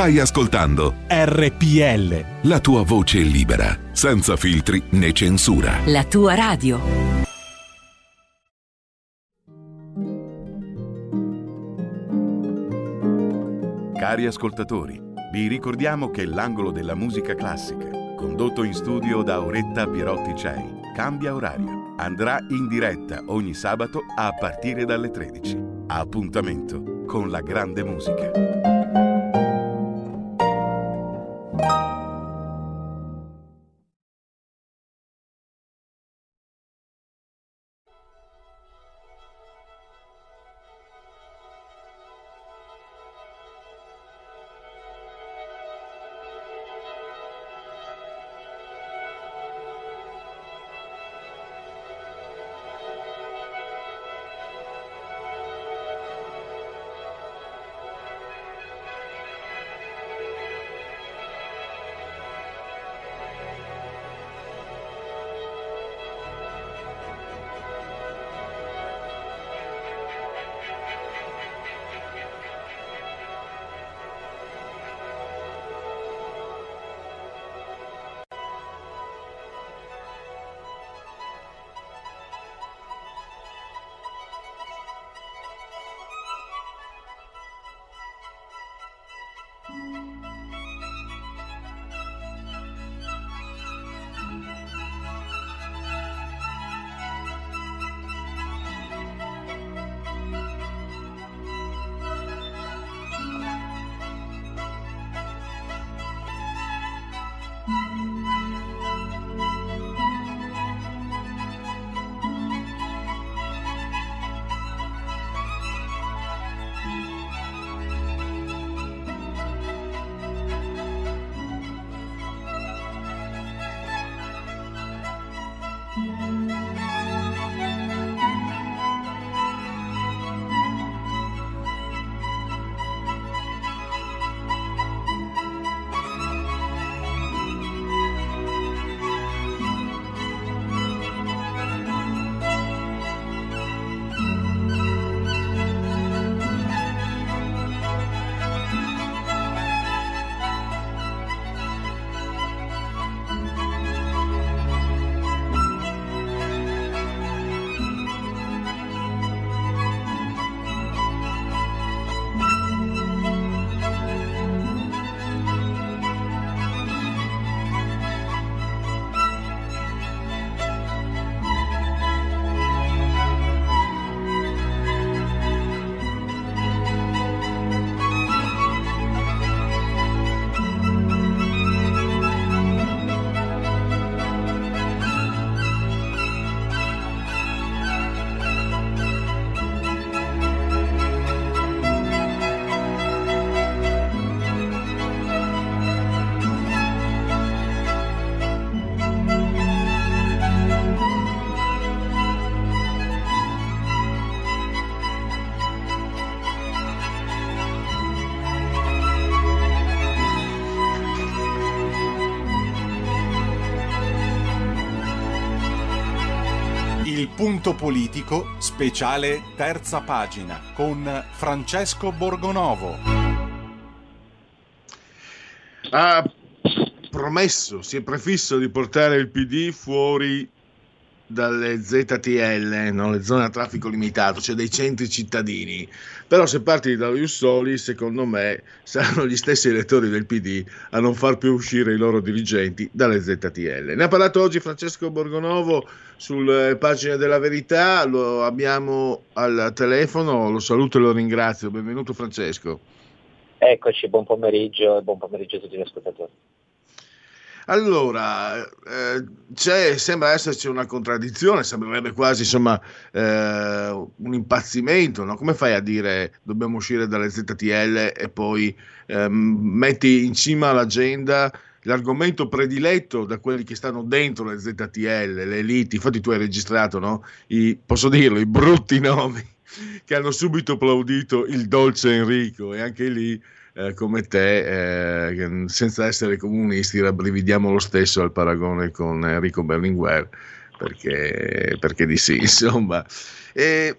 S12: Stai ascoltando
S15: RPL.
S12: la tua voce libera, senza filtri né censura.
S16: La tua radio.
S17: Cari ascoltatori, vi ricordiamo che l'angolo della musica classica, condotto in studio da Auretta Pierotti Cei, cambia orario. Andrà in diretta ogni sabato a partire dalle 13. Appuntamento con la grande musica.
S5: Punto politico, speciale terza pagina, con Francesco Borgonovo.
S4: Ha promesso, si è prefisso di portare il PD fuori dalle ZTL, no? le zone a traffico limitato, cioè dei centri cittadini. Però se parti da Jussoli, secondo me saranno gli stessi elettori del PD a non far più uscire i loro dirigenti dalle ZTL. Ne ha parlato oggi Francesco Borgonovo sulle pagine della verità, lo abbiamo al telefono, lo saluto e lo ringrazio. Benvenuto Francesco.
S18: Eccoci, buon pomeriggio e buon pomeriggio a tutti gli ascoltatori.
S4: Allora, eh, sembra esserci una contraddizione, sembrerebbe quasi insomma eh, un impazzimento, no? Come fai a dire dobbiamo uscire dalle ZTL e poi ehm, metti in cima all'agenda l'argomento prediletto da quelli che stanno dentro le ZTL, le elite. Infatti, tu hai registrato, no? I, posso dirlo, i brutti nomi che hanno subito applaudito il dolce Enrico e anche lì. Eh, come te, eh, senza essere comunisti, rabbrividiamo lo stesso al paragone con Enrico Berlinguer, perché, perché di sì, insomma. E,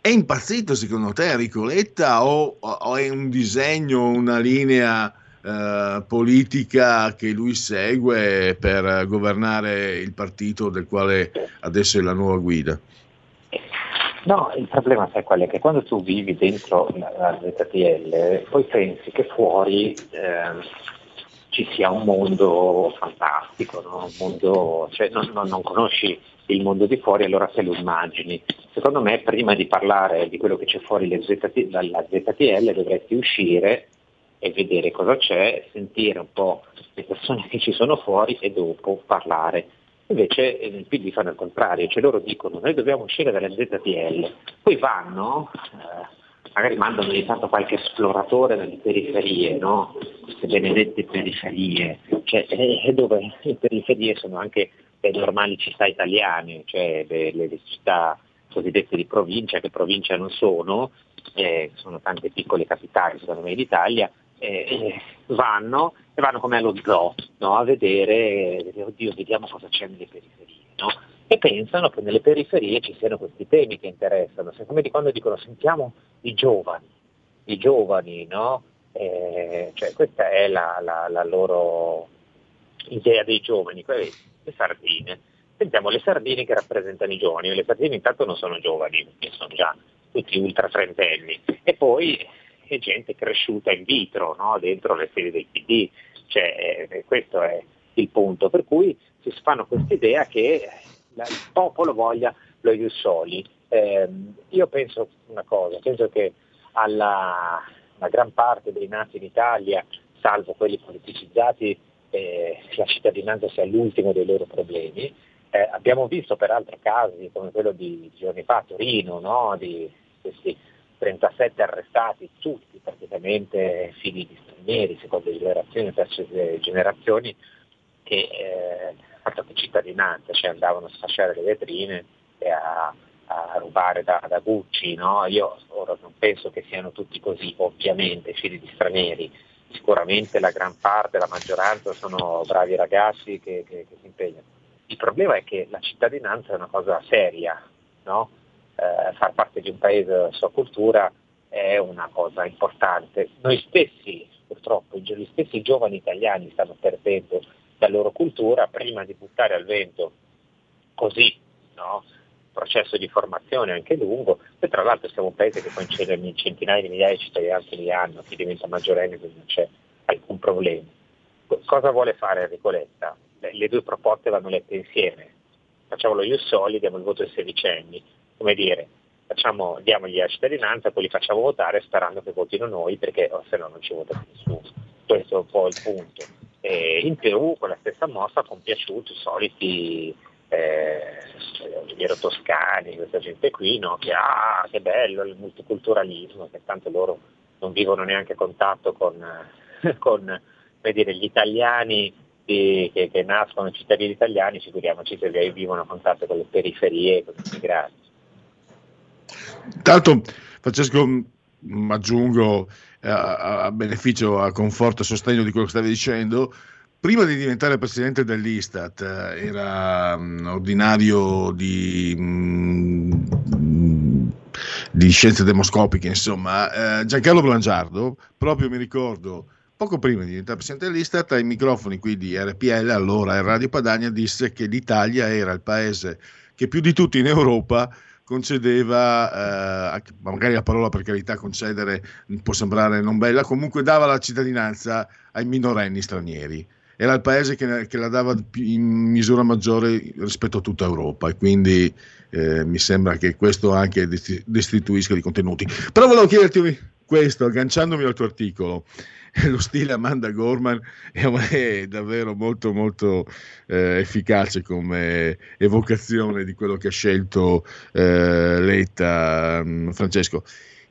S4: è impazzito secondo te Enrico Letta o, o è un disegno, una linea eh, politica che lui segue per governare il partito del quale adesso è la nuova guida?
S18: No, il problema sai qual è? Che quando tu vivi dentro la ZTL poi pensi che fuori eh, ci sia un mondo fantastico, no? un mondo, cioè, non, non, non, conosci il mondo di fuori allora te lo immagini. Secondo me prima di parlare di quello che c'è fuori ZT, dalla ZTL dovresti uscire e vedere cosa c'è, sentire un po' le persone che ci sono fuori e dopo parlare. Invece eh, il PD fanno il contrario, cioè loro dicono noi dobbiamo uscire dalle ZTL, poi vanno, eh, magari mandano ogni tanto qualche esploratore nelle periferie, no? queste benedette periferie, cioè, eh, dove le periferie sono anche le normali città italiane, cioè le, le, le città cosiddette di provincia, che provincia non sono, eh, sono tante piccole capitali secondo me d'Italia, eh, vanno e vanno come allo zoo no? a vedere, oddio, vediamo cosa c'è nelle periferie. No? E pensano che nelle periferie ci siano questi temi che interessano, come di quando dicono sentiamo i giovani, i giovani, no? Eh, cioè, questa è la, la, la, loro idea dei giovani, le sardine. Sentiamo le sardine che rappresentano i giovani, le sardine intanto non sono giovani, perché sono già tutti ultra trentenni, e poi è gente cresciuta in vitro, no? dentro le sedi del PD, cioè, eh, questo è il punto, per cui si fanno questa idea che il popolo voglia lo Iussoli. Eh, io penso una cosa, penso che alla, alla gran parte dei nati in Italia, salvo quelli politicizzati, eh, la cittadinanza sia l'ultimo dei loro problemi. Eh, abbiamo visto per altri casi, come quello di giorni fa a Torino, no? di questi 37 arrestati, tutti praticamente figli di stranieri, seconde generazioni, terze generazioni, che eh, fatto che cittadinanza, cioè andavano a sfasciare le vetrine e a, a rubare da, da Gucci. No? Io ora non penso che siano tutti così, ovviamente, figli di stranieri. Sicuramente la gran parte, la maggioranza sono bravi ragazzi che, che, che si impegnano. Il problema è che la cittadinanza è una cosa seria, no? Eh, far parte di un paese della sua cultura è una cosa importante. Noi stessi, purtroppo, gli stessi giovani italiani stanno perdendo la loro cultura prima di buttare al vento così, no? processo di formazione anche lungo, e tra l'altro siamo un paese che poi incede centinaia di migliaia di cittadini ogni anno, chi diventa maggiorenne quindi non c'è alcun problema. Cosa vuole fare Enrico Letta? Le due proposte vanno lette insieme. Facciamo lo Ius Soli, diamo il voto ai sedicenni, come dire, facciamo, diamogli la cittadinanza, poi li facciamo votare sperando che votino noi perché oh, se no non ci vota nessuno. Questo è un po' il punto. E in Perù con la stessa mossa ha compiaciuto i soliti eh, Toscani, questa gente qui, no? che ah, che bello il multiculturalismo, che tanto loro non vivono neanche a contatto con, con dire, gli italiani di, che, che, nascono cittadini italiani, figuriamoci se vivono a contatto con le periferie con i migranti.
S4: Tanto, Francesco, mm, aggiungo eh, a, beneficio, a conforto e sostegno di quello che stavi dicendo, prima di diventare presidente dell'Istat eh, era um, ordinario di, um, di, scienze demoscopiche, insomma, eh, Giancarlo Blangiardo, proprio mi ricordo, poco prima di diventare presidente dell'Istat, ai microfoni qui di RPL, allora Radio Padania, disse che l'Italia era il paese che più di tutti in Europa concedeva, eh, magari la parola per carità concedere può sembrare non bella, comunque dava la cittadinanza ai minorenni stranieri. Era il paese che, che la dava in misura maggiore rispetto a tutta Europa e quindi eh, mi sembra che questo anche destituisca di contenuti. Però volevo chiederti questo, agganciandomi al tuo articolo. lo stile Amanda Gorman è, è davvero molto molto eh, efficace come evocazione di quello che ha scelto eh, Letta um, Francesco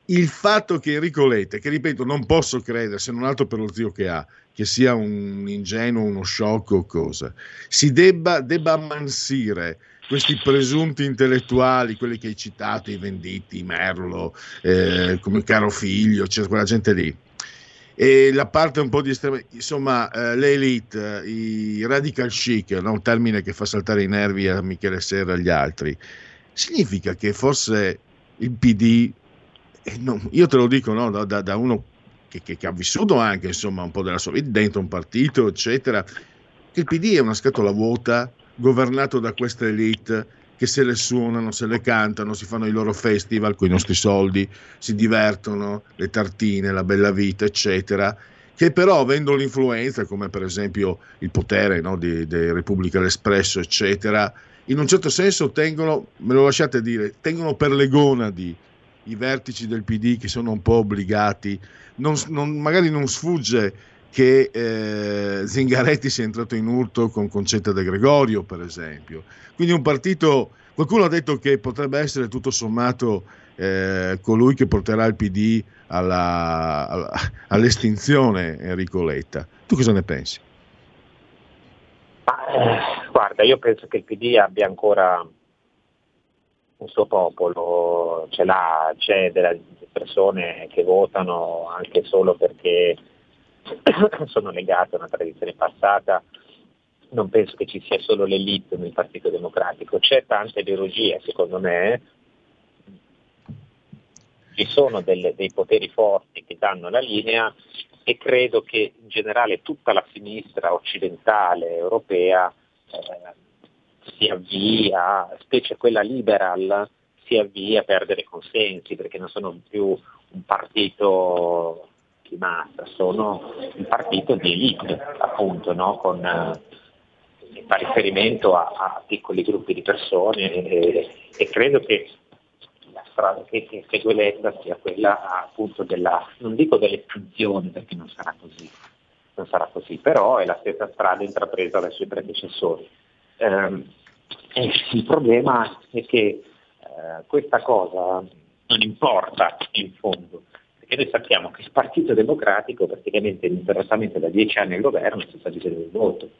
S4: il fatto che Enrico Letta, che ripeto non posso credere se non altro per lo zio che ha, che sia un ingenuo, uno sciocco o cosa, si debba, debba ammansire questi presunti intellettuali, quelli che hai citato, i Venditti, Merlo, eh, come caro figlio, c'è quella gente lì. E la parte un po' di estrema, insomma, eh, le elite, i radical chic, no? un termine che fa saltare i nervi a Michele Serra e agli altri, significa che forse il PD, eh, no, io te lo dico no, da, da, uno che, che, che, ha vissuto anche insomma, un po' della sua vita dentro un partito, eccetera, che il PD è una scatola vuota governato da queste elite che se le suonano, se le cantano, si fanno i loro festival con i nostri soldi, si divertono, le tartine, la bella vita, eccetera, che però avendo l'influenza, come per esempio il potere no, di, di Repubblica l'Espresso, eccetera, in un certo senso tengono, me lo lasciate dire, tengono per le gonadi i vertici del PD che sono un po' obbligati, non, non, magari non sfugge che eh, Zingaretti sia entrato in urto con Concetta De Gregorio, per esempio. Quindi un partito, qualcuno ha detto che potrebbe essere tutto sommato eh, colui che porterà il PD alla, alla, all'estinzione, Enrico Letta. Tu cosa ne pensi?
S18: Ma, eh, guarda, io penso che il PD abbia ancora un suo popolo, ce l'ha, c'è delle persone che votano anche solo perché sono legate a una tradizione passata, non penso che ci sia solo l'elite nel Partito Democratico, c'è tanta ideologia secondo me, ci sono delle, dei poteri forti che danno la linea e credo che in generale tutta la sinistra occidentale europea eh, si avvia, specie quella liberal, si avvia a perdere consensi perché non sono più un partito di massa, sono un partito di elite, appunto, no? con, eh, fa riferimento a, a, piccoli gruppi di persone e, e credo che la strada che, che segue Letta sia quella appunto della, non dico dell'estinzione perché non sarà così, non sarà così, però è la stessa strada intrapresa dai suoi predecessori. Eh, il problema è che eh, questa cosa non importa in fondo, perché noi sappiamo che il Partito Democratico praticamente ininterrottamente da dieci anni al governo si sta dividendo il voto.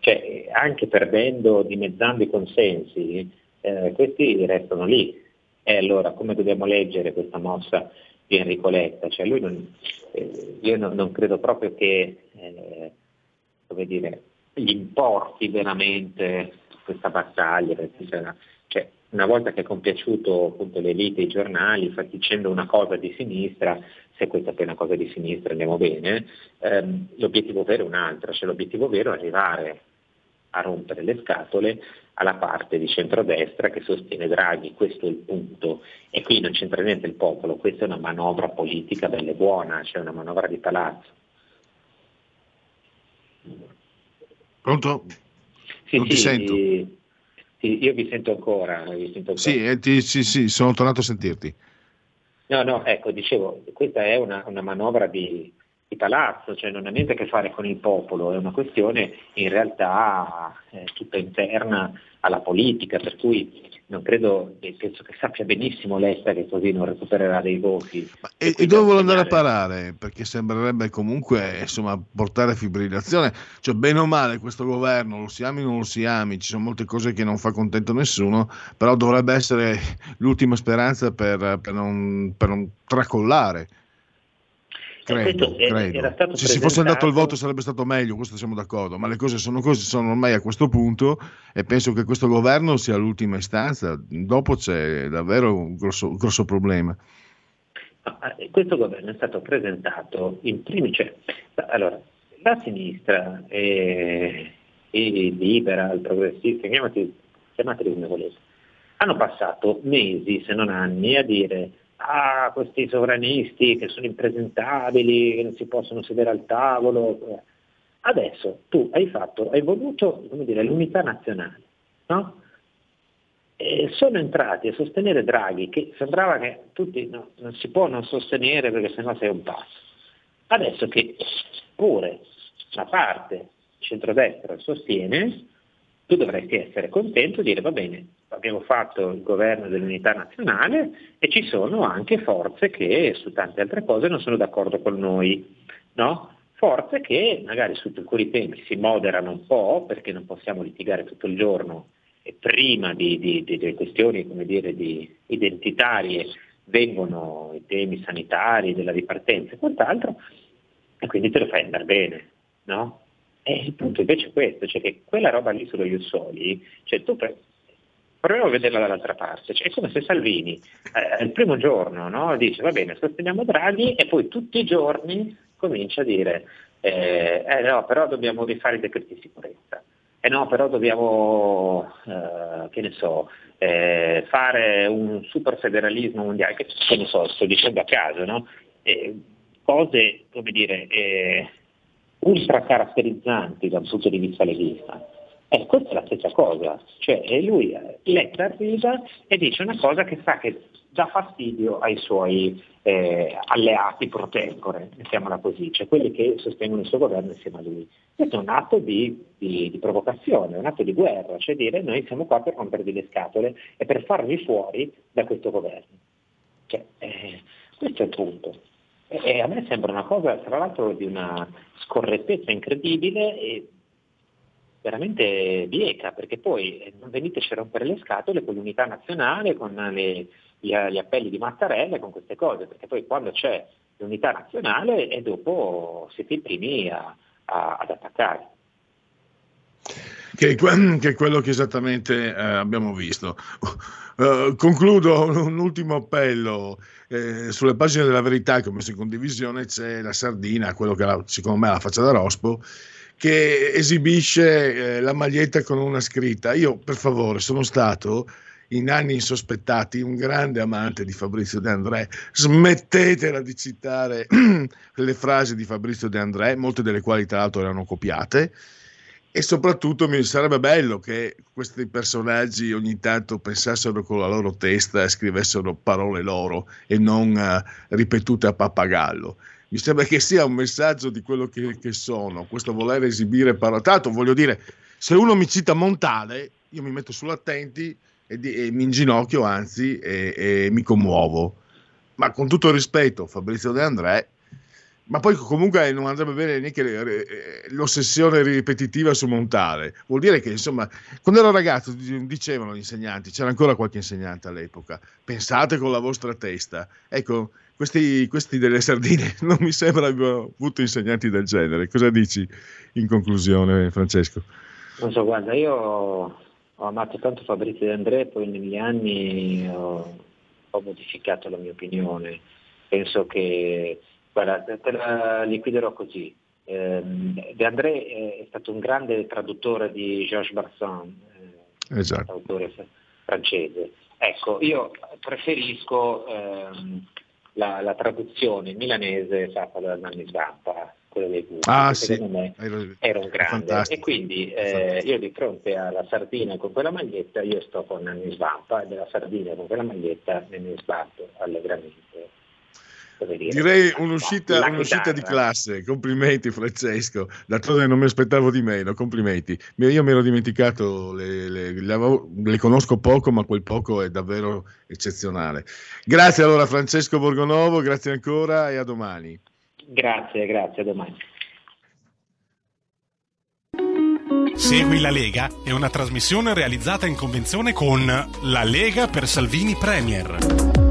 S18: Cioè, anche perdendo, dimezzando i consensi, eh, questi restano lì. E allora come dobbiamo leggere questa mossa di Enrico Letta? Cioè, non, eh, io non, non, credo proprio che eh, dire, gli importi veramente questa battaglia, cioè, una volta che ha compiaciuto appunto l'elite e i giornali, dicendo una cosa di sinistra, se questa è una cosa di sinistra andiamo bene, ehm, l'obiettivo vero è un altro, cioè l'obiettivo vero è arrivare a rompere le scatole alla parte di centrodestra che sostiene Draghi, questo è il punto. E qui non c'entra niente il popolo, questa è una manovra politica bella e buona, cioè una manovra di palazzo.
S4: Pronto?
S18: Sì,
S4: non
S18: sì,
S4: ti sento.
S18: Sì, io vi sento ancora. Vi sento ancora.
S4: Sì, eh, ti, sì, sì, sono tornato a sentirti.
S18: No, no, ecco, dicevo, questa è una, una manovra di, di, palazzo, cioè non ha niente a che fare con il popolo, è una questione in realtà eh, tutta interna alla politica, per cui non credo, penso che sappia benissimo Letta che così non recupererà dei voti.
S4: E, e, dove vuole andare a parare? Perché sembrerebbe comunque insomma, portare fibrillazione, cioè bene o male questo governo, lo si ami o non lo si ami, ci sono molte cose che non fa contento nessuno, però dovrebbe essere l'ultima speranza per, per, non, per non tracollare. Credo, credo. Se si fosse andato al voto sarebbe stato meglio, questo siamo d'accordo, ma le cose sono così, sono ormai a questo punto e penso che questo governo sia l'ultima istanza, dopo c'è davvero un grosso, un grosso problema.
S18: Eh, questo governo è stato presentato in primi, cioè, allora, la sinistra e, e libera, il progressista, chiamateli, chiamateli come volete, hanno passato mesi, se non anni, a dire ah, questi sovranisti che sono impresentabili, che non si possono sedere al tavolo. Adesso tu hai fatto, hai voluto dire, l'unità nazionale, no? Sono entrati a sostenere Draghi, che sembrava che tutti no, non si può non sostenere perché sennò sei un passo. Adesso che pure la parte centrodestra sostiene, tu dovresti essere contento e dire va bene, abbiamo fatto il governo dell'unità nazionale e ci sono anche forze che su tante altre cose non sono d'accordo con noi. No? forze che magari su alcuni temi si moderano un po' perché non possiamo litigare tutto il giorno e prima di, di, di, delle questioni dire, di identitarie vengono i temi sanitari, della ripartenza e quant'altro, e quindi te lo fai andare bene, no? E il punto invece è questo, cioè che quella roba lì sullo Iussoli, cioè tu pre- proviamo a vederla dall'altra parte, cioè è come se Salvini eh, il primo giorno no, dice va bene, sosteniamo Draghi e poi tutti i giorni comincia a dire eh, eh no, però dobbiamo rifare i decreti di sicurezza, eh no, però dobbiamo, eh, che ne so, eh, fare un super federalismo mondiale, che, che ne so, sto dicendo a caso, no? Eh, cose, come dire, eh, ultra caratterizzanti dal punto di vista leghista. Eh, questa è la stessa cosa, cioè lui, Letta arriva e dice una cosa che sa che dà fastidio ai suoi eh, alleati pro tempore, mettiamola così, cioè quelli che sostengono il suo governo insieme a lui. Questo è un atto di, di, di provocazione, un atto di guerra, cioè dire noi siamo qua per rompervi le scatole e per farvi fuori da questo governo. Cioè, eh, questo è il punto. E a me sembra una cosa, tra l'altro, di una scorrettezza incredibile e veramente bieca, perché poi eh, non veniteci a rompere le scatole con l'unità nazionale, con le, gli, gli, appelli di Mattarella, con queste cose, perché poi quando c'è l'unità nazionale e dopo siete i primi a, a, ad attaccare.
S4: Che, che, è quello che esattamente eh, abbiamo visto. Uh, concludo un ultimo appello. Eh, sulle pagine della verità che ho messo in condivisione c'è la sardina, quello che la, secondo me ha la faccia da rospo, che esibisce eh, la maglietta con una scritta. Io, per favore, sono stato in anni insospettati un grande amante di Fabrizio De André. Smettetela di citare le frasi di Fabrizio De André, molte delle quali tra l'altro erano copiate e soprattutto mi sarebbe bello che questi personaggi ogni tanto pensassero con la loro testa e scrivessero parole loro e non uh, ripetute a pappagallo. Mi sembra che sia un messaggio di quello che, che sono, questo voler esibire parole. Tanto voglio dire, se uno mi cita Montale, io mi metto sull'attenti e, di, e mi inginocchio, anzi, e, e mi commuovo. Ma con tutto il rispetto, Fabrizio De André ma poi comunque non andrebbe bene neanche l'ossessione ripetitiva su Montale. Vuol dire che, insomma, quando ero ragazzo dicevano gli insegnanti, c'era ancora qualche insegnante all'epoca, pensate con la vostra testa. Ecco, questi, questi delle sardine non mi sembra abbiano avuto insegnanti del genere. Cosa dici in conclusione, Francesco?
S18: Non so, guarda, io ho amato tanto Fabrizio De André, poi negli anni ho, ho modificato la mia opinione. Penso che Guarda, te la liquiderò così. Eh, De André è stato un grande traduttore di Georges Barsan, eh, esatto. autore francese. Ecco, io preferisco ehm, la, la, traduzione milanese fatta da Nanni Svampa, quello dei Gusti,
S4: ah, sì.
S18: me era un grande. E quindi eh, io di fronte alla sardina con quella maglietta, io sto con Nanni Svampa e della sardina con quella maglietta me ne sbatto allegramente
S4: Direi un'uscita, un'uscita, di classe, complimenti Francesco, d'altronde non mi aspettavo di meno, complimenti. Io mi ero dimenticato, le, le, le, le, conosco poco, ma quel poco è davvero eccezionale. Grazie allora Francesco Borgonovo, grazie ancora e a domani.
S18: Grazie, grazie, a domani.
S15: Segui la Lega è una trasmissione realizzata in convenzione con La Lega per Salvini Premier.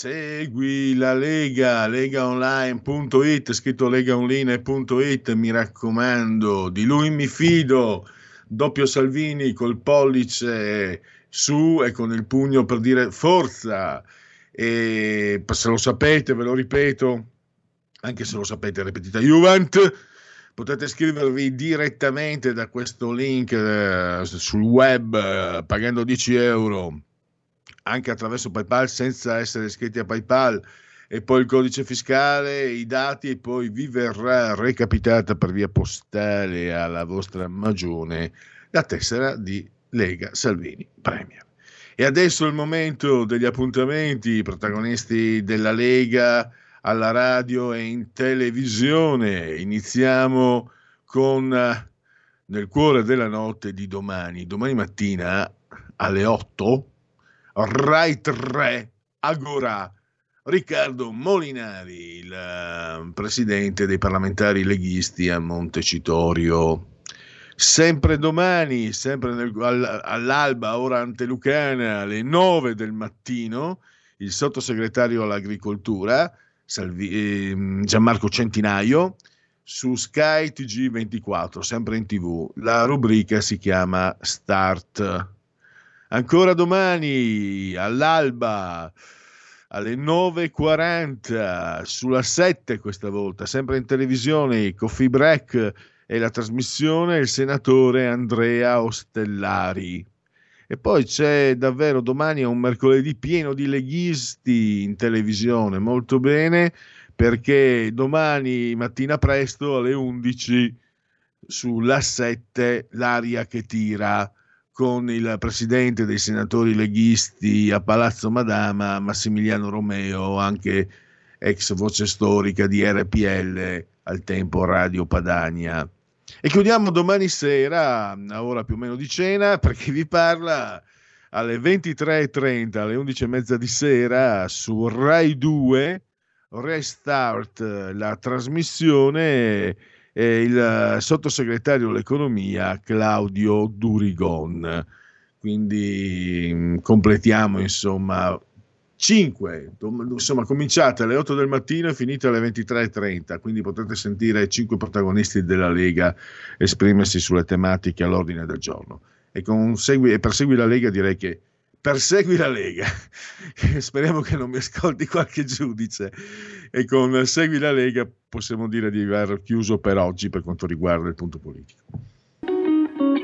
S4: Segui la Lega, legaonline.it, scritto legaonline.it, mi raccomando, di lui mi fido, doppio Salvini col pollice su e con il pugno per dire forza. E se lo sapete, ve lo ripeto, anche se lo sapete, ripetita Juvent, potete iscrivervi direttamente da questo link eh, sul web eh, pagando 10 euro anche attraverso PayPal senza essere iscritti a PayPal e poi il codice fiscale, i dati e poi vi verrà recapitata per via postale alla vostra magione la tessera di Lega Salvini Premier. E adesso è il momento degli appuntamenti, i protagonisti della Lega alla radio e in televisione. Iniziamo con eh, Nel cuore della notte di domani, domani mattina alle 8 Rai 3, Agora, Riccardo Molinari, il eh, presidente dei parlamentari leghisti a Montecitorio. Sempre domani, sempre nel, all'alba, ora antelucana, alle 9 del mattino, il sottosegretario all'agricoltura, Salvi, eh, Gianmarco Centinaio, su Sky TG24, sempre in tv. La rubrica si chiama Start. Ancora domani, all'alba, alle 9.40, sulla 7 questa volta, sempre in televisione, Coffee Break e la trasmissione il senatore Andrea Ostellari. E poi c'è davvero domani è un mercoledì pieno di leghisti in televisione, molto bene, perché domani mattina presto alle 11 sulla 7 l'aria che tira con il presidente dei senatori leghisti a Palazzo Madama, Massimiliano Romeo, anche ex voce storica di RPL al tempo Radio Padania. E chiudiamo domani sera, a ora più o meno di cena, perché vi parla alle 23.30, alle 11.30 di sera su Rai 2, Restart la trasmissione e il sottosegretario all'economia Claudio Durigon. Quindi mm, completiamo insomma 5, insomma cominciate alle 8 del mattino e finite alle 23.30, quindi potete sentire 5 protagonisti della Lega esprimersi sulle tematiche all'ordine del giorno. E, con e per Segui la Lega direi che persegui la Lega, speriamo che non mi ascolti qualche giudice, e con Segui la Lega possiamo dire di aver chiuso per oggi per quanto riguarda il punto politico.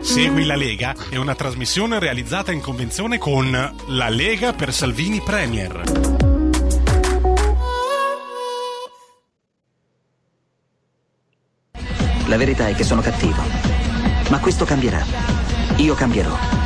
S15: Segui la Lega è una trasmissione realizzata in convenzione con La Lega per Salvini Premier.
S19: La verità è che sono cattivo, ma questo cambierà. Io cambierò.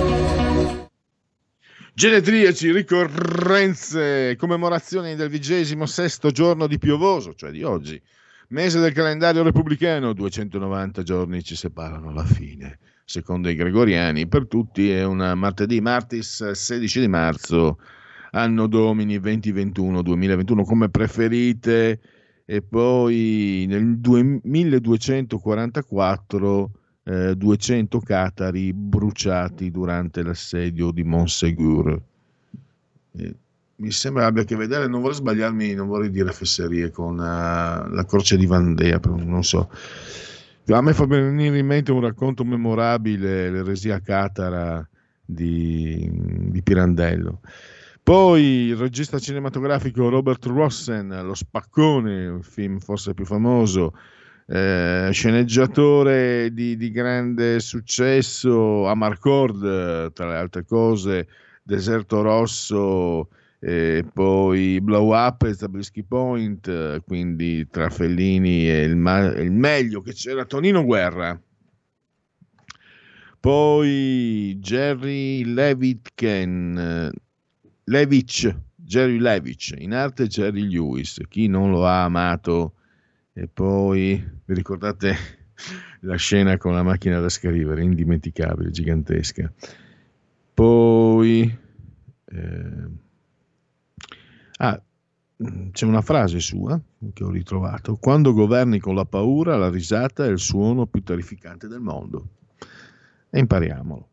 S4: Genetriaci, ricorrenze, commemorazioni del vigesimo sesto giorno di piovoso, cioè di oggi. Mese del calendario repubblicano, 290 giorni ci separano alla fine. Secondo i gregoriani, per tutti è un martedì, martis 16 di marzo, anno domini 2021-2021, come preferite. E poi nel 1244 eh, 200 catari bruciati durante l'assedio di Monsegur. Eh, mi sembra abbia a che vedere, non vorrei sbagliarmi, non vorrei dire fesserie con uh, la croce di Vandea, non so. A me fa venire in mente un racconto memorabile, l'eresia catara di, di Pirandello. Poi il regista cinematografico Robert Rossen, Lo Spaccone, un film forse più famoso, eh, sceneggiatore di, di, grande successo, Amarcord, tra le altre cose, Deserto Rosso, e poi Blow Up e Zabriskie Point, quindi tra Fellini e il, ma- il meglio che c'era Tonino Guerra. Poi Jerry Levitken, Levitch, Jerry Levitch, in arte Jerry Lewis, chi non lo ha amato e poi vi ricordate la scena con la macchina da scrivere, indimenticabile, gigantesca. Poi... Eh, ah, c'è una frase sua che ho ritrovato. Quando governi con la paura, la risata è il suono più terrificante del mondo. E impariamolo.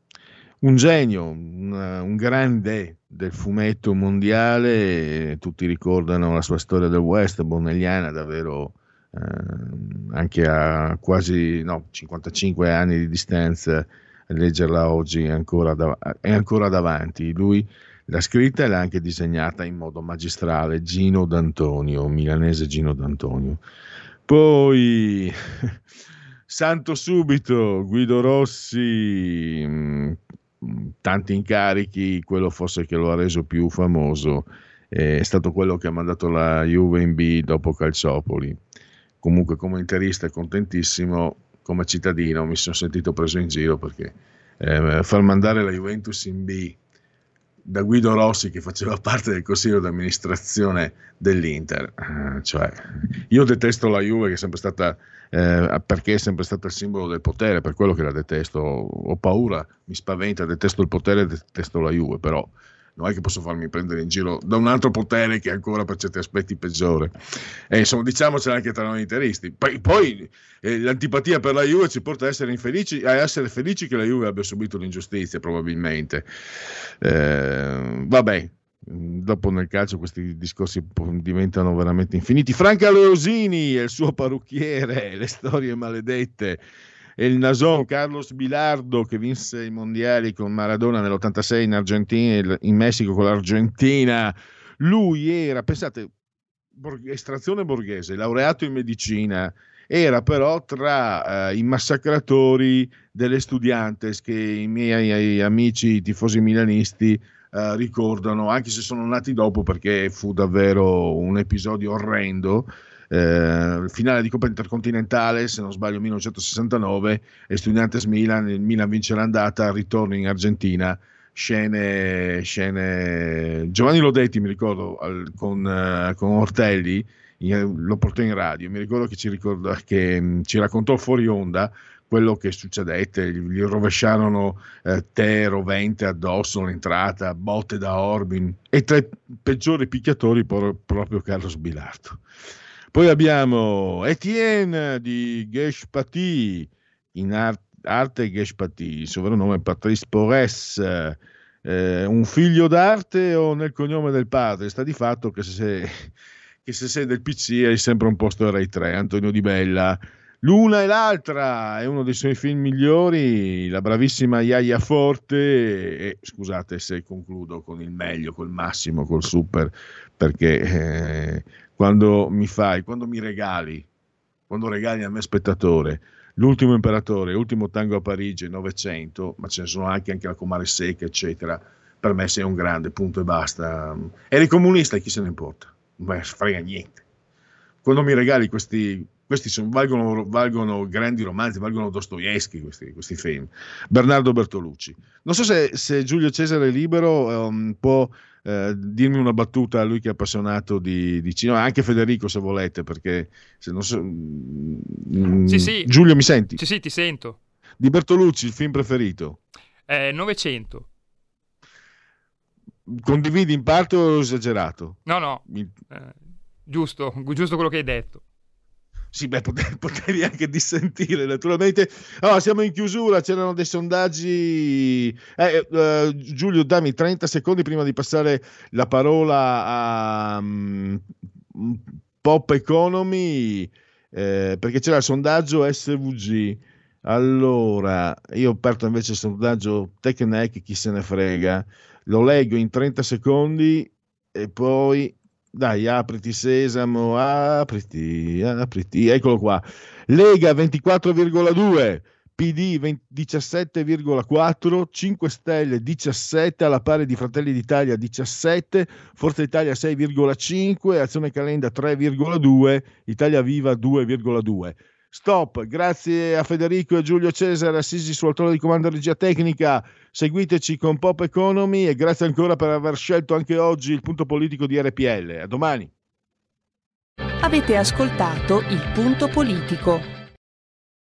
S4: Un genio, un, un grande del fumetto mondiale, tutti ricordano la sua storia del West, Bonelliana, davvero eh, anche a quasi no, 55 anni di distanza, leggerla oggi è ancora, dav- è ancora davanti. Lui l'ha scritta e l'ha anche disegnata in modo magistrale Gino D'Antonio, milanese Gino D'Antonio. Poi Santo subito, Guido Rossi, mh, tanti incarichi, quello forse che lo ha reso più famoso è stato quello che ha mandato la Juve in B dopo Calciopoli. Comunque come interista contentissimo, come cittadino mi sono sentito preso in giro perché eh, far mandare la Juventus in B da Guido Rossi che faceva parte del consiglio di amministrazione dell'Inter. Eh, cioè, io detesto la Juve che è sempre stata eh, perché è sempre stata il simbolo del potere, per quello che la detesto. Ho paura, mi spaventa, detesto il potere, detesto la Juve, però non è che posso farmi prendere in giro da un altro potere che è ancora per certi aspetti peggiore. E insomma, diciamocelo anche tra noi interisti. Poi, poi eh, l'antipatia per la Juve ci porta a essere, infelici, a essere felici che la Juve abbia subito l'ingiustizia, probabilmente. Eh, vabbè, dopo nel calcio questi discorsi diventano veramente infiniti. Franca Leosini e il suo parrucchiere, le storie maledette e il Nason Carlos Bilardo che vinse i mondiali con Maradona nell'86 in Argentina, in Messico con l'Argentina. Lui era, pensate, estrazione borghese, laureato in medicina, era però tra uh, i massacratori delle Studiantes che i miei amici tifosi milanisti uh, ricordano, anche se sono nati dopo perché fu davvero un episodio orrendo eh, finale di Coppa Intercontinentale, se non sbaglio 1969, e Studiantes Milan, il Milan vince l'andata, ritorno in Argentina, scene, scene... Giovanni Lodetti mi ricordo al, con, uh, con, Ortelli, in, lo portò in radio, mi ricordo che ci, ricorda, che, mh, ci raccontò fuori onda quello che succedette, gli, gli rovesciarono eh, tè rovente addosso all'entrata, botte da Orbin e tra i peggiori picchiatori por- proprio Carlos Bilardo. Poi abbiamo Etienne di Geshpati, in art- arte Geshpati, il sovrannome è Patrice Porres, eh, un figlio d'arte o nel cognome del padre? Sta di fatto che se, sei, che se sei del PC hai sempre un posto a Rai 3, Antonio Di Bella. L'una e l'altra è uno dei suoi film migliori, la bravissima Yaya Forte, e scusate se concludo con il meglio, col massimo, col super, perché eh, quando mi fai, quando mi regali, quando regali a me spettatore l'ultimo imperatore, l'ultimo tango a Parigi, 900, ma ce ne sono anche, anche la Comare Secca, eccetera, per me sei un grande, punto e basta. Eri comunista, chi se ne importa? Ma frega niente. Quando mi regali questi, questi sono, valgono, valgono, grandi romanzi, valgono Dostoevsky questi, questi, film. Bernardo Bertolucci. Non so se, se Giulio Cesare Libero um, può eh, dirmi una battuta a lui che è appassionato di, di, cinema, anche Federico se volete, perché se non so...
S6: Mm, sì, sì.
S4: Giulio mi senti?
S6: Sì, sì, ti sento.
S4: Di Bertolucci, il film preferito?
S6: Eh, 900.
S4: Condividi in parte o esagerato?
S6: No, no, Mi... eh, giusto, giusto quello che hai detto.
S4: Sì, beh, potevi anche dissentire, naturalmente. Oh, siamo in chiusura, c'erano dei sondaggi. Eh, eh, Giulio, dammi 30 secondi prima di passare la parola a um, Pop Economy, eh, perché c'era il sondaggio SVG. Allora, io ho aperto invece il sondaggio Tecnec, chi se ne frega. Lo leggo in 30 secondi e poi dai, apriti Sesamo, apriti, apriti. Eccolo qua. Lega 24,2, PD 17,4, 5 Stelle 17, alla pari di Fratelli d'Italia 17, Forza Italia 6,5, Azione Calenda 3,2, Italia Viva 2,2. Stop, grazie a Federico e Giulio Cesare, assisi sul autore di comando regia tecnica. Seguiteci con Pop Economy e grazie ancora per aver scelto anche oggi il punto politico di RPL. A domani.
S13: Avete ascoltato il punto politico.